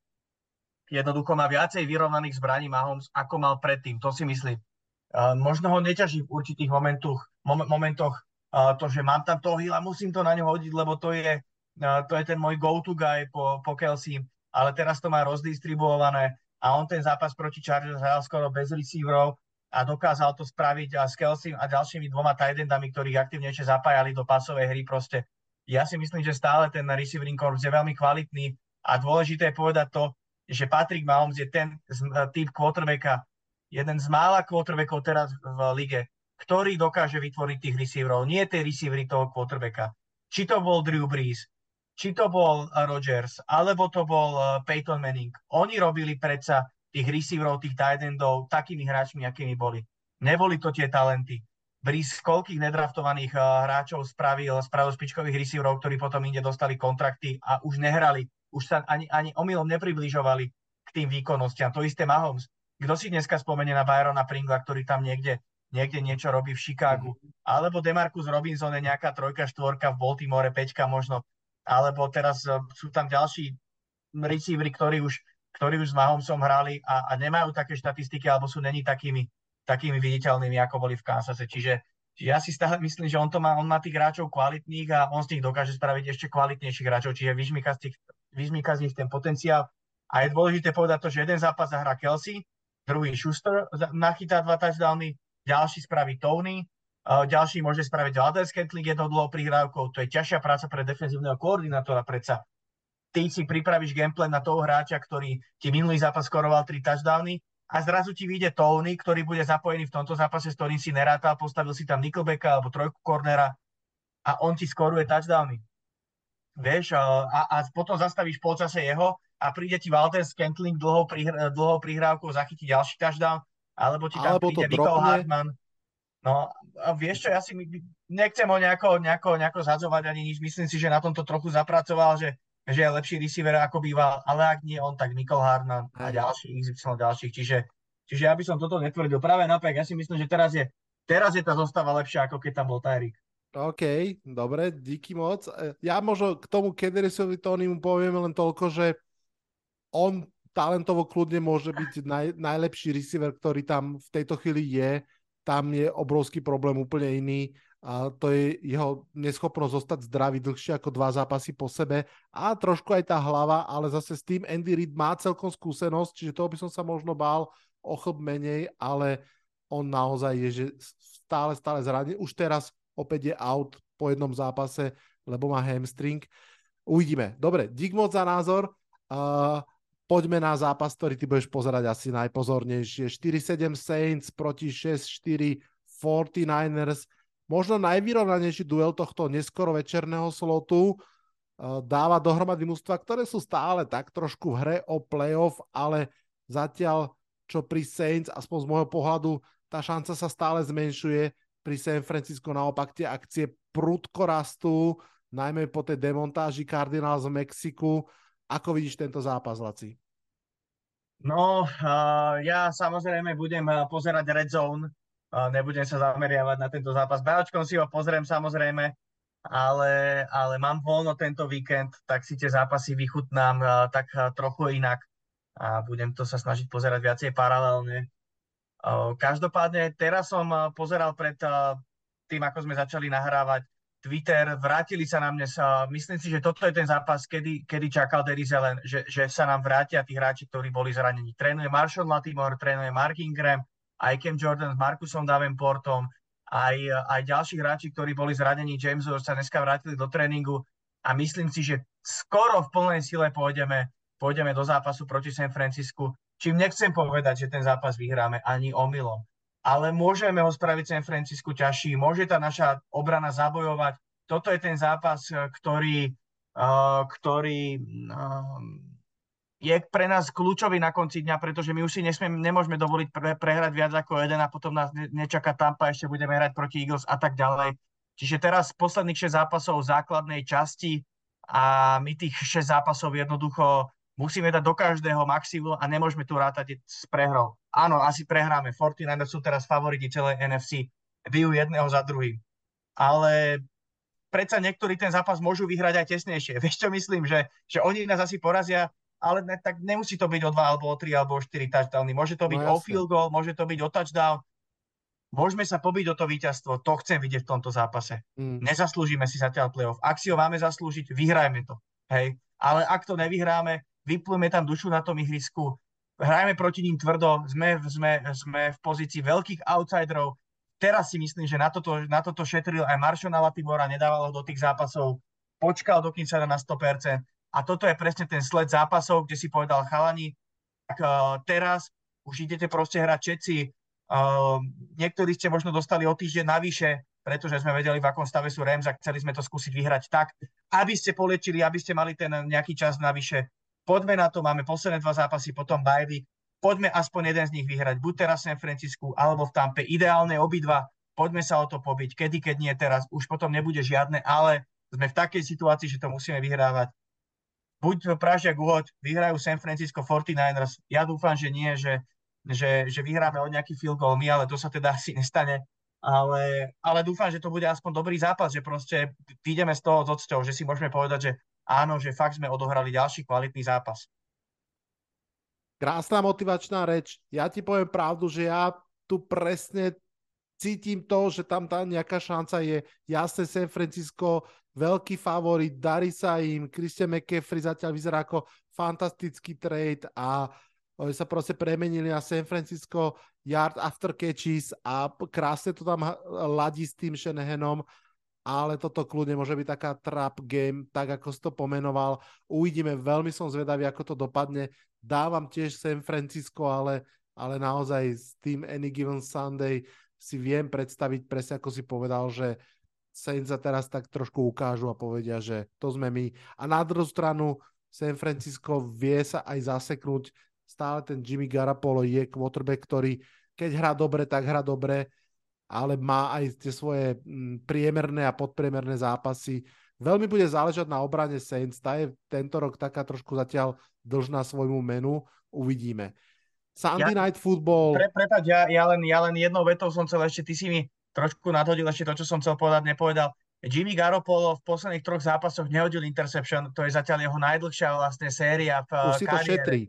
Speaker 1: Jednoducho má viacej vyrovnaných zbraní Mahomes, ako mal predtým, to si myslím. Možno ho neťaží v určitých momentoch, momentoch to, že mám tam toho hila, musím to na ňo hodiť, lebo to je, to je ten môj go-to guy po, po Kelsey, ale teraz to má rozdistribuované a on ten zápas proti Chargers hral skoro bez receiverov a dokázal to spraviť a s Kelsey a ďalšími dvoma tight ktorých aktívnejšie zapájali do pasovej hry. Proste ja si myslím, že stále ten receiving corps je veľmi kvalitný a dôležité je povedať to, že Patrick Mahomes je ten typ quarterbacka, jeden z mála quarterbackov teraz v lige, ktorý dokáže vytvoriť tých receiverov, nie tie receivery toho quarterbacka. Či to bol Drew Brees, či to bol Rodgers, alebo to bol eh, Peyton Manning. Oni robili predsa tých receiverov, tých tight endov takými hráčmi, akými boli. Neboli to tie talenty. Brees koľkých nedraftovaných uh, hráčov spravil, spravil špičkových receiverov, ktorí potom inde dostali kontrakty a už nehrali. Už sa ani, ani omylom nepribližovali k tým výkonnostiam. To isté Mahomes. Kto si dneska spomenie na Byrona Pringla, ktorý tam niekde niekde niečo robí v Chicagu. Alebo Demarcus Robinson je nejaká trojka, štvorka v Baltimore, peťka možno. Alebo teraz uh, sú tam ďalší receivery, ktorí už, ktorí už s Mahomesom hrali a, a nemajú také štatistiky, alebo sú není takými, takými viditeľnými, ako boli v Kansase. Čiže, čiže ja si stále myslím, že on, to má, on má tých hráčov kvalitných a on z nich dokáže spraviť ešte kvalitnejších hráčov, čiže vyžmýka z, tých, vyžmýka z nich ten potenciál. A je dôležité povedať to, že jeden zápas zahrá Kelsey, druhý Schuster nachytá dva touchdowny, ďalší spraví Tony, ďalší môže spraviť Valdez Scantling jednou dlhou prihrávkou. To je ťažšia práca pre defenzívneho koordinátora predsa. Ty si pripravíš gameplan na toho hráča, ktorý ti minulý zápas skoroval tri touchdowny a zrazu ti vyjde Tony, ktorý bude zapojený v tomto zápase, s ktorým si nerátal, postavil si tam Nickelbacka alebo trojku cornera a on ti skoruje touchdowny. Vieš, a, a potom zastavíš polčase jeho a príde ti Walter Scantling dlhou, prihr- dlhou prihrávkou zachytí ďalší touchdown alebo ti tam alebo príde Michael Hartman. No a vieš čo, ja si nechcem ho nejako, nejako, nejako zadzovať ani nič, myslím si, že na tomto trochu zapracoval, že, že je lepší receiver ako býval, ale ak nie on, tak Michael Hartman a ďalší XY ďalších, čiže, čiže ja by som toto netvrdil. Práve naopak, ja si myslím, že teraz je, teraz je tá zostava lepšia, ako keď tam bol Tyreek.
Speaker 3: OK, dobre, díky moc. Ja možno k tomu Kederisovi Tonymu poviem len toľko, že on talentovo kľudne môže byť naj, najlepší receiver, ktorý tam v tejto chvíli je. Tam je obrovský problém úplne iný. A to je jeho neschopnosť zostať zdravý dlhšie ako dva zápasy po sebe a trošku aj tá hlava, ale zase s tým Andy Reid má celkom skúsenosť, čiže toho by som sa možno bál o chlb menej, ale on naozaj je, že stále, stále zranený. Už teraz opäť je out po jednom zápase, lebo má hamstring. Uvidíme. Dobre, dík moc za názor. Uh, poďme na zápas, ktorý ty budeš pozerať asi najpozornejšie. 4-7 Saints proti 6-4 49ers. Možno najvyrovnanejší duel tohto neskoro večerného slotu. Eh, dáva dohromady mústva, ktoré sú stále tak trošku v hre o playoff, ale zatiaľ, čo pri Saints, aspoň z môjho pohľadu, tá šanca sa stále zmenšuje. Pri San Francisco naopak tie akcie prudko rastú, najmä po tej demontáži Cardinals v Mexiku. Ako vidíš tento zápas, Laci?
Speaker 1: No, uh, ja samozrejme budem pozerať Red Zone, uh, nebudem sa zameriavať na tento zápas. Báčkom si ho pozriem samozrejme, ale, ale mám voľno tento víkend, tak si tie zápasy vychutnám uh, tak uh, trochu inak a budem to sa snažiť pozerať viacej paralelne. Uh, každopádne teraz som uh, pozeral pred uh, tým, ako sme začali nahrávať Twitter, vrátili sa nám dnes. Myslím si, že toto je ten zápas, kedy, kedy čakal Darius Allen, že, že sa nám vrátia tí hráči, ktorí boli zranení. Trénuje Marshall Latimore, trénuje Mark Ingram, aj Cam Jordan s Markusom Davenportom, aj, aj ďalší hráči, ktorí boli zranení. James sa dneska vrátili do tréningu a myslím si, že skoro v plnej sile pôjdeme, pôjdeme do zápasu proti San Francisku. Čím nechcem povedať, že ten zápas vyhráme ani omylom ale môžeme ho spraviť San Francisco ťažší, môže tá naša obrana zabojovať. Toto je ten zápas, eh, ktorý, uh, ktorý uh, je pre nás kľúčový na konci dňa, pretože my už si nesmiem, nemôžeme dovoliť pre, prehrať viac ako jeden a potom nás nečaká Tampa, ešte budeme hrať proti Eagles a tak ďalej. Čiže teraz posledných 6 zápasov základnej časti a my tých 6 zápasov jednoducho musíme dať do každého maximum a nemôžeme tu rátať s prehrou. Áno, asi prehráme. 49 sú teraz favoriti celej NFC. Bijú jedného za druhým. Ale predsa niektorí ten zápas môžu vyhrať aj tesnejšie. Vieš čo myslím, že, že oni nás asi porazia, ale ne, tak nemusí to byť o 2 alebo o 3 alebo o 4 touchdowny. Môže to byť no, o field goal, môže to byť o touchdown. Môžeme sa pobiť o to víťazstvo, to chcem vidieť v tomto zápase. Mm. Nezaslúžime si zatiaľ playoff. Ak si ho máme zaslúžiť, vyhrajme to. Hej. Ale ak to nevyhráme, vyplujeme tam dušu na tom ihrisku, hrajeme proti ním tvrdo, sme, sme, sme v pozícii veľkých outsiderov. Teraz si myslím, že na toto, na toto šetril aj Maršona Latibora, nedával ho do tých zápasov, počkal, dokým sa na 100%. A toto je presne ten sled zápasov, kde si povedal chalani, tak uh, teraz už idete proste hrať všetci. Uh, niektorí ste možno dostali o týždeň navyše, pretože sme vedeli, v akom stave sú Rams a chceli sme to skúsiť vyhrať tak, aby ste polečili, aby ste mali ten nejaký čas navyše poďme na to, máme posledné dva zápasy, potom bajvy, poďme aspoň jeden z nich vyhrať, buď teraz v San Francisku, alebo v Tampe, ideálne obidva, poďme sa o to pobiť, kedy, keď nie teraz, už potom nebude žiadne, ale sme v takej situácii, že to musíme vyhrávať. Buď Pražiak Uhod, vyhrajú San Francisco 49ers, ja dúfam, že nie, že, že, že vyhráme od nejaký field goal my, ale to sa teda asi nestane. Ale, ale dúfam, že to bude aspoň dobrý zápas, že proste vyjdeme z toho s odsťou, že si môžeme povedať, že áno, že fakt sme odohrali ďalší kvalitný zápas.
Speaker 3: Krásna motivačná reč. Ja ti poviem pravdu, že ja tu presne cítim to, že tam tá nejaká šanca je. Jasne San Francisco, veľký favorit, darí sa im, Christian McCaffrey zatiaľ vyzerá ako fantastický trade a oni sa proste premenili na San Francisco yard after catches a krásne to tam ladí s tým Shanahanom ale toto kľudne môže byť taká trap game, tak ako si to pomenoval. Uvidíme, veľmi som zvedavý, ako to dopadne. Dávam tiež San Francisco, ale, ale naozaj s tým Any Given Sunday si viem predstaviť presne ako si povedal, že Saints sa teraz tak trošku ukážu a povedia, že to sme my. A na druhú stranu San Francisco vie sa aj zaseknúť. Stále ten Jimmy Garapolo je quarterback, ktorý keď hrá dobre, tak hrá dobre ale má aj tie svoje mm, priemerné a podpriemerné zápasy. Veľmi bude záležať na obrane Saints. Tá je tento rok taká trošku zatiaľ dlžná svojmu menu. Uvidíme. Sunday ja, Night Football.
Speaker 1: Pre, prepáč, ja, ja, len, ja len jednou vetou som chcel ešte, ty si mi trošku nadhodil ešte to, čo som chcel povedať, nepovedal. Jimmy Garoppolo v posledných troch zápasoch nehodil interception, to je zatiaľ jeho najdlhšia vlastne séria v
Speaker 3: Už si kariére. to šetrí.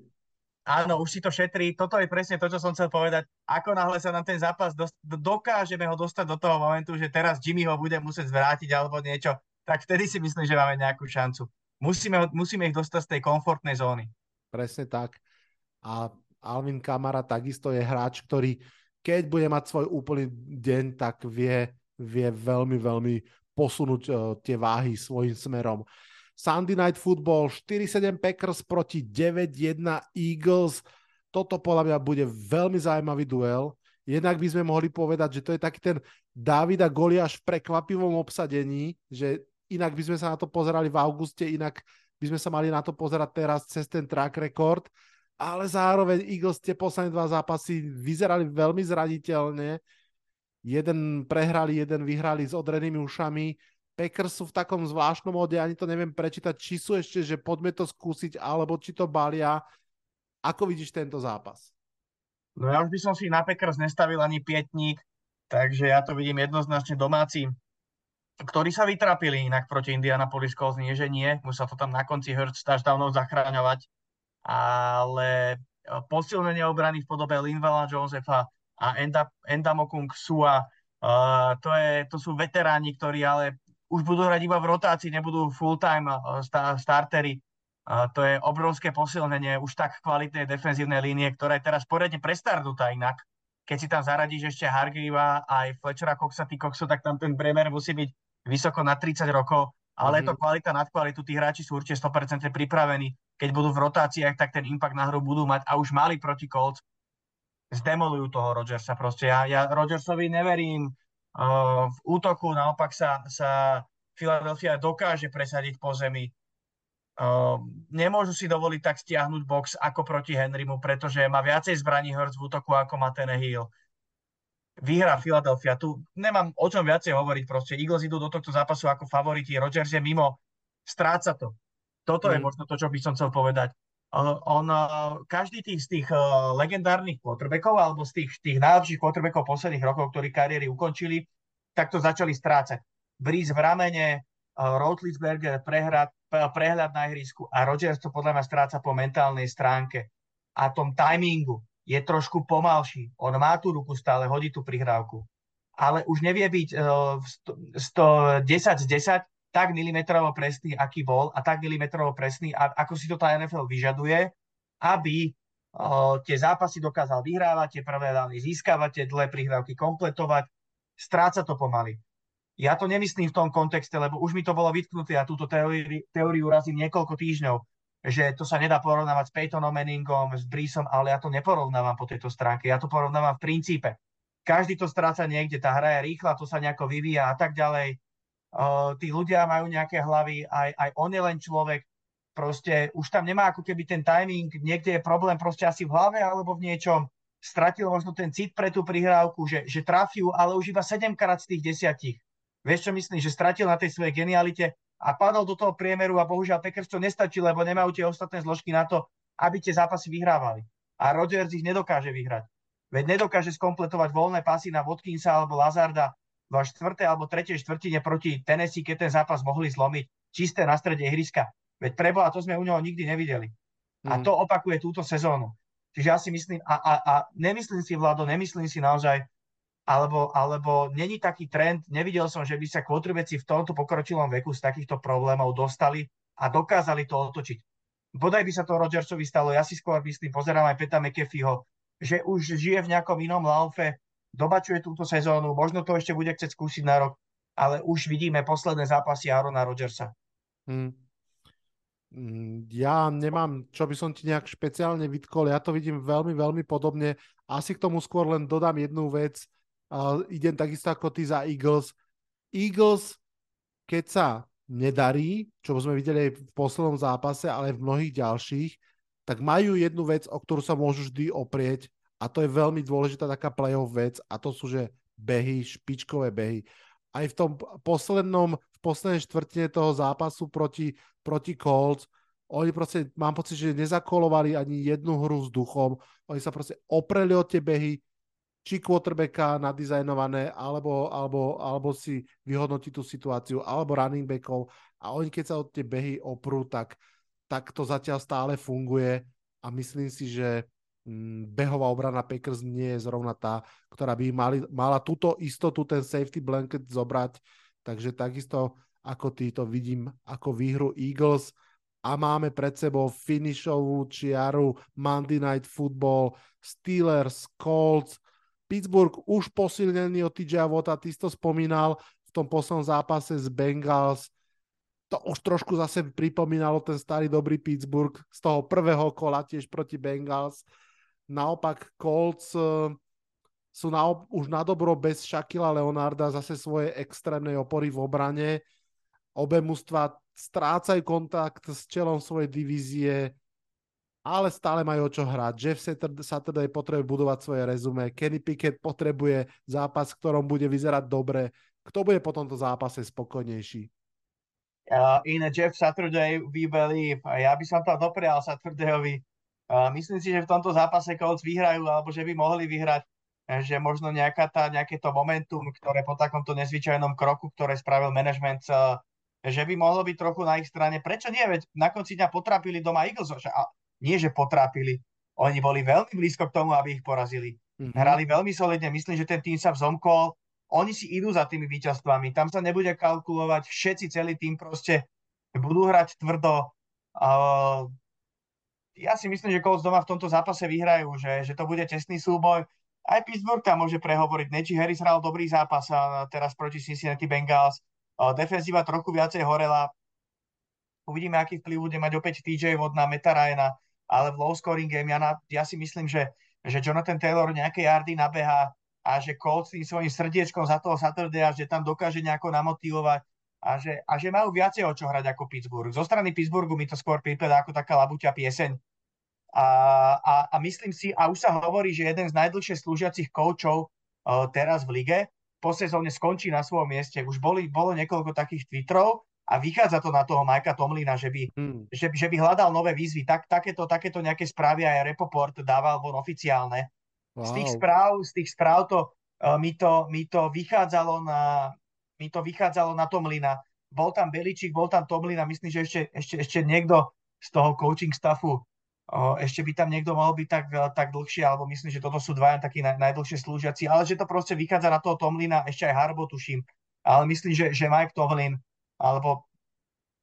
Speaker 1: Áno, už si to šetrí. Toto je presne to, čo som chcel povedať. Ako náhle sa nám ten zápas dost, dokážeme ho dostať do toho momentu, že teraz Jimmy ho bude musieť zvrátiť alebo niečo, tak vtedy si myslím, že máme nejakú šancu. Musíme, musíme ich dostať z tej komfortnej zóny.
Speaker 3: Presne tak. A Alvin Kamara takisto je hráč, ktorý keď bude mať svoj úplný deň, tak vie, vie veľmi, veľmi posunúť uh, tie váhy svojim smerom. Sunday Night Football 4-7 Packers proti 9-1 Eagles. Toto podľa mňa bude veľmi zaujímavý duel. Jednak by sme mohli povedať, že to je taký ten Davida Goliáš v prekvapivom obsadení, že inak by sme sa na to pozerali v auguste, inak by sme sa mali na to pozerať teraz cez ten track record, ale zároveň Eagles tie posledné dva zápasy vyzerali veľmi zraniteľne. Jeden prehrali, jeden vyhrali s odrenými ušami Packers sú v takom zvláštnom mode, ani to neviem prečítať, či sú ešte, že poďme to skúsiť, alebo či to balia. Ako vidíš tento zápas?
Speaker 1: No ja už by som si na Packers nestavil ani pietník, takže ja to vidím jednoznačne domáci, ktorí sa vytrapili inak proti Indianapolis Colts, nie že nie, musel to tam na konci Hurts touchdownov zachráňovať, ale e, posilnenie obrany v podobe Linvala Josefa a Enda, Endamokung Sua, uh, to, je, to sú veteráni, ktorí ale už budú hrať iba v rotácii, nebudú full-time startery. To je obrovské posilnenie už tak kvalitnej defenzívnej línie, ktorá je teraz poriadne prestarnutá inak. Keď si tam zaradíš ešte Hargriva aj Fletchera Coxa, ty Coxu, tak tam ten bremer musí byť vysoko na 30 rokov, ale mm-hmm. je to mhm. kvalita nad kvalitu, tí hráči sú určite 100% pripravení. Keď budú v rotáciách, tak ten impact na hru budú mať a už mali proti Colts. Zdemolujú toho Rodgersa proste. Ja, ja Rodgersovi neverím, v útoku naopak sa, sa Philadelphia dokáže presadiť po zemi. Nemôžu si dovoliť tak stiahnuť box ako proti Henrymu, pretože má viacej zbraní Hurts v útoku ako má Hill. Vyhrá Philadelphia. Tu nemám o čom viacej hovoriť. Proste Eagles idú do tohto zápasu ako favoriti. Rodgers je mimo. Stráca to. Toto mm. je možno to, čo by som chcel povedať. On, každý tých, z tých legendárnych quarterbackov alebo z tých, tých najlepších quarterbackov posledných rokov, ktorí kariéry ukončili, tak to začali strácať. Breeze v ramene, Rotlisberger prehľad, prehľad na ihrisku a Rodgers to podľa mňa stráca po mentálnej stránke a tom timingu je trošku pomalší. On má tú ruku stále, hodí tú prihrávku. Ale už nevie byť uh, 10 z 10 tak milimetrovo presný, aký bol a tak milimetrovo presný, ako si to tá NFL vyžaduje, aby tie zápasy dokázal vyhrávať, tie prvé dány získavať, tie dlhé prihrávky kompletovať. Stráca to pomaly. Ja to nemyslím v tom kontexte, lebo už mi to bolo vytknuté a túto teóriu, teóriu razím niekoľko týždňov že to sa nedá porovnávať s Peytonom Manningom, s Breesom, ale ja to neporovnávam po tejto stránke. Ja to porovnávam v princípe. Každý to stráca niekde, tá hra je rýchla, to sa nejako vyvíja a tak ďalej. Tí ľudia majú nejaké hlavy, aj, aj on je len človek, proste už tam nemá ako keby ten timing, niekde je problém proste asi v hlave alebo v niečom, stratil možno ten cit pre tú prihrávku, že, že trafiu, ale už iba 7 krát z tých desiatich. Vieš čo myslím, že stratil na tej svojej genialite a padol do toho priemeru a bohužiaľ Packers to nestačí, lebo nemajú tie ostatné zložky na to, aby tie zápasy vyhrávali. A Rodgers ich nedokáže vyhrať. Veď nedokáže skompletovať voľné pasy na Watkinsa alebo Lazarda v štvrtej alebo tretej štvrtine proti Tennessee, keď ten zápas mohli zlomiť čisté na strede ihriska. Veď preboha, to sme u neho nikdy nevideli. A mm. to opakuje túto sezónu. Čiže ja si myslím, a, a, a nemyslím si, Vlado, nemyslím si naozaj, alebo, alebo není taký trend, nevidel som, že by sa quarterbacki v tomto pokročilom veku z takýchto problémov dostali a dokázali to otočiť. Bodaj by sa to Rodgersovi stalo, ja si skôr myslím, pozerám aj Peta McAfeeho, že už žije v nejakom inom laufe, dobačuje túto sezónu, možno to ešte bude chcieť skúsiť na rok, ale už vidíme posledné zápasy Arona Rodgersa. Hmm.
Speaker 3: Ja nemám, čo by som ti nejak špeciálne vytkol, ja to vidím veľmi, veľmi podobne. Asi k tomu skôr len dodám jednu vec. Uh, idem takisto ako ty za Eagles. Eagles, keď sa nedarí, čo sme videli aj v poslednom zápase, ale aj v mnohých ďalších, tak majú jednu vec, o ktorú sa môžu vždy oprieť a to je veľmi dôležitá taká playoff vec a to sú, že behy, špičkové behy. Aj v tom poslednom, v poslednej štvrtine toho zápasu proti, proti Colts, oni proste, mám pocit, že nezakolovali ani jednu hru s duchom, oni sa proste opreli od tie behy, či quarterbacka nadizajnované, alebo, alebo, alebo si vyhodnotí tú situáciu, alebo running backov. A oni keď sa od tie behy oprú, tak, tak to zatiaľ stále funguje. A myslím si, že behová obrana Packers nie je zrovna tá, ktorá by mali, mala túto istotu, ten safety blanket zobrať, takže takisto ako ty to vidím ako výhru Eagles a máme pred sebou finishovú čiaru Monday Night Football, Steelers, Colts, Pittsburgh už posilnený od TJ Vota, ty si to spomínal v tom poslednom zápase z Bengals. To už trošku zase pripomínalo ten starý dobrý Pittsburgh z toho prvého kola tiež proti Bengals. Naopak Colts uh, sú na, už na dobro bez Shakila Leonarda zase svoje extrémnej opory v obrane. Obe mužstva strácajú kontakt s čelom svojej divízie ale stále majú o čo hrať. Jeff Saturday potrebuje budovať svoje rezume, Kenny Pickett potrebuje zápas, v ktorom bude vyzerať dobre. Kto bude po tomto zápase spokojnejší?
Speaker 1: Uh, in Jeff Saturday believe. Ja by som to doprial Saturdayovi. Myslím si, že v tomto zápase Colts vyhrajú, alebo že by mohli vyhrať že možno nejaká tá, nejaké to momentum, ktoré po takomto nezvyčajnom kroku, ktoré spravil management, uh, že by mohlo byť trochu na ich strane. Prečo nie? Veď na konci dňa potrapili doma Eagles. A nie že potrápili, oni boli veľmi blízko k tomu, aby ich porazili. Mm-hmm. Hrali veľmi solidne, myslím, že ten tým sa vzomkol, oni si idú za tými víťazstvami, tam sa nebude kalkulovať, všetci, celý tým proste budú hrať tvrdo. Uh, ja si myslím, že Colts doma v tomto zápase vyhrajú, že, že to bude tesný súboj. Aj Pittsburgh tam môže prehovoriť. Neči Harris hral dobrý zápas a teraz proti Cincinnati Bengals. Defenzíva trochu viacej horela. Uvidíme, aký vplyv bude mať opäť TJ Watt na Meta Ryana ale v low scoring game ja, na, ja si myslím, že, že Jonathan Taylor nejaké yardy nabeha a že Colts tým svojim srdiečkom za toho Saturday, že tam dokáže nejako namotivovať a že, a že majú viacej o čo hrať ako Pittsburgh. Zo strany Pittsburghu mi to skôr prípada ako taká labuťa pieseň. A, a, a myslím si, a už sa hovorí, že jeden z najdlhšie slúžiacich koučov uh, teraz v lige po sezóne skončí na svojom mieste. Už boli, bolo niekoľko takých tweetrov a vychádza to na toho Majka Tomlina, že by, hmm. že, že by hľadal nové výzvy. Tak, takéto, takéto nejaké správy aj Repoport dával von oficiálne. Wow. Z tých správ, z tých správ to, uh, mi, to, mi to vychádzalo na mi to vychádzalo na Tomlina. Bol tam Beličík, bol tam Tomlina, myslím, že ešte, ešte, ešte niekto z toho coaching staffu ešte by tam niekto mohol byť tak, tak dlhšie, alebo myslím, že toto sú dvaja takí naj, najdlhšie slúžiaci, ale že to proste vychádza na toho Tomlina, ešte aj Harbo tuším, ale myslím, že, že Mike Tomlin alebo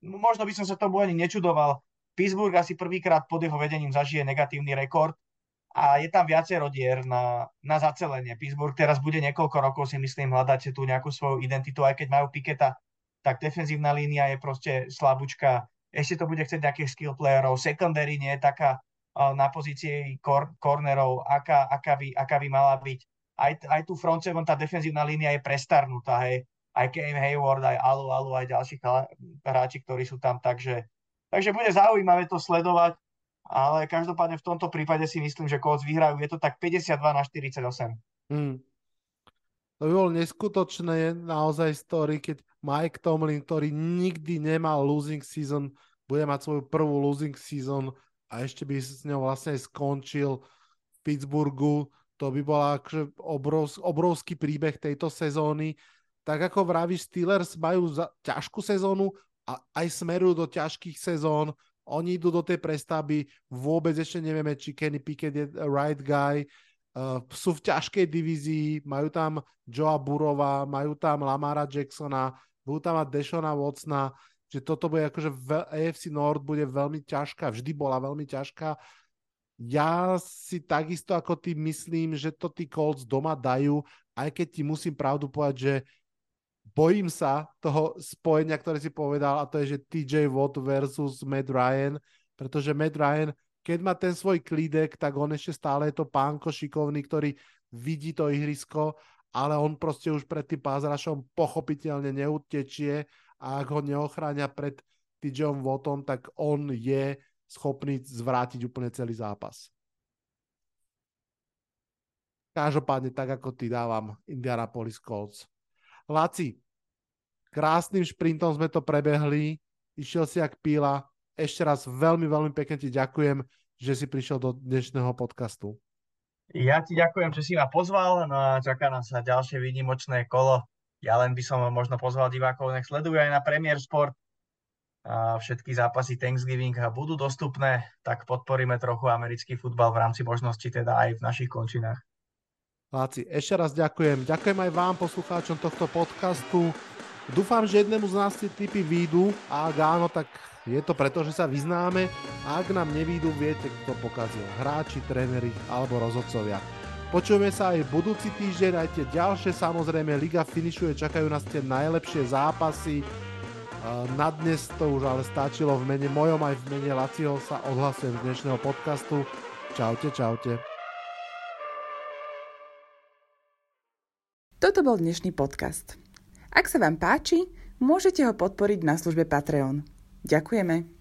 Speaker 1: možno by som sa tomu ani nečudoval. Pittsburgh asi prvýkrát pod jeho vedením zažije negatívny rekord a je tam viacero dier na, na zacelenie. Pittsburgh teraz bude niekoľko rokov si myslím hľadať tú nejakú svoju identitu, aj keď majú Piketa, tak defenzívna línia je proste slabúčka. Ešte to bude chcieť nejakých skill playerov. Secondary nie je taká na pozícii kor- cornerov, aká, aká, by, aká by mala byť. Aj, aj tu front seven, tá defenzívna línia je prestarnutá, hej aj Cam Hayward, aj Alu Alu, aj ďalší hráči, ktorí sú tam, takže, takže bude zaujímavé to sledovať, ale každopádne v tomto prípade si myslím, že Colts vyhrajú, je to tak 52 na 48. Hmm.
Speaker 3: To by bolo neskutočné naozaj story, keď Mike Tomlin, ktorý nikdy nemal losing season, bude mať svoju prvú losing season a ešte by s ňou vlastne skončil v Pittsburghu. To by bol akože obrovský, obrovský príbeh tejto sezóny tak ako vravíš, Steelers majú za ťažkú sezónu a aj smerujú do ťažkých sezón. Oni idú do tej prestavby, vôbec ešte nevieme, či Kenny Pickett je right guy. Uh, sú v ťažkej divízii, majú tam Joa Burova, majú tam Lamara Jacksona, budú tam mať Deshona Watsona, že toto bude akože v AFC North bude veľmi ťažká, vždy bola veľmi ťažká. Ja si takisto ako ty myslím, že to tí Colts doma dajú, aj keď ti musím pravdu povedať, že bojím sa toho spojenia, ktoré si povedal, a to je, že TJ Watt versus Matt Ryan, pretože Matt Ryan, keď má ten svoj klídek, tak on ešte stále je to pánko šikovný, ktorý vidí to ihrisko, ale on proste už pred tým pázrašom pochopiteľne neutečie a ak ho neochráňa pred TJom Wattom, tak on je schopný zvrátiť úplne celý zápas. Každopádne tak, ako ty dávam Indianapolis Colts. Laci, krásnym šprintom sme to prebehli, išiel si jak píla. Ešte raz veľmi, veľmi pekne ti ďakujem, že si prišiel do dnešného podcastu.
Speaker 1: Ja ti ďakujem, že si ma pozval, no a čaká nás sa ďalšie výnimočné kolo. Ja len by som možno pozval divákov, nech sledujú aj na Premier Sport. A všetky zápasy Thanksgiving budú dostupné, tak podporíme trochu americký futbal v rámci možnosti teda aj v našich končinách.
Speaker 3: Láci, ešte raz ďakujem. Ďakujem aj vám, poslucháčom tohto podcastu. Dúfam, že jednému z nás tie typy výjdu a ak áno, tak je to preto, že sa vyznáme a ak nám nevídu, viete, kto pokazil. Hráči, tréneri alebo rozhodcovia. Počujeme sa aj budúci týždeň, aj tie ďalšie, samozrejme, Liga finišuje, čakajú nás tie najlepšie zápasy. Na dnes to už ale stačilo v mene mojom aj v mene Laciho sa odhlasujem z dnešného podcastu. Čaute, čaute.
Speaker 4: Toto bol dnešný podcast. Ak sa vám páči, môžete ho podporiť na službe Patreon. Ďakujeme.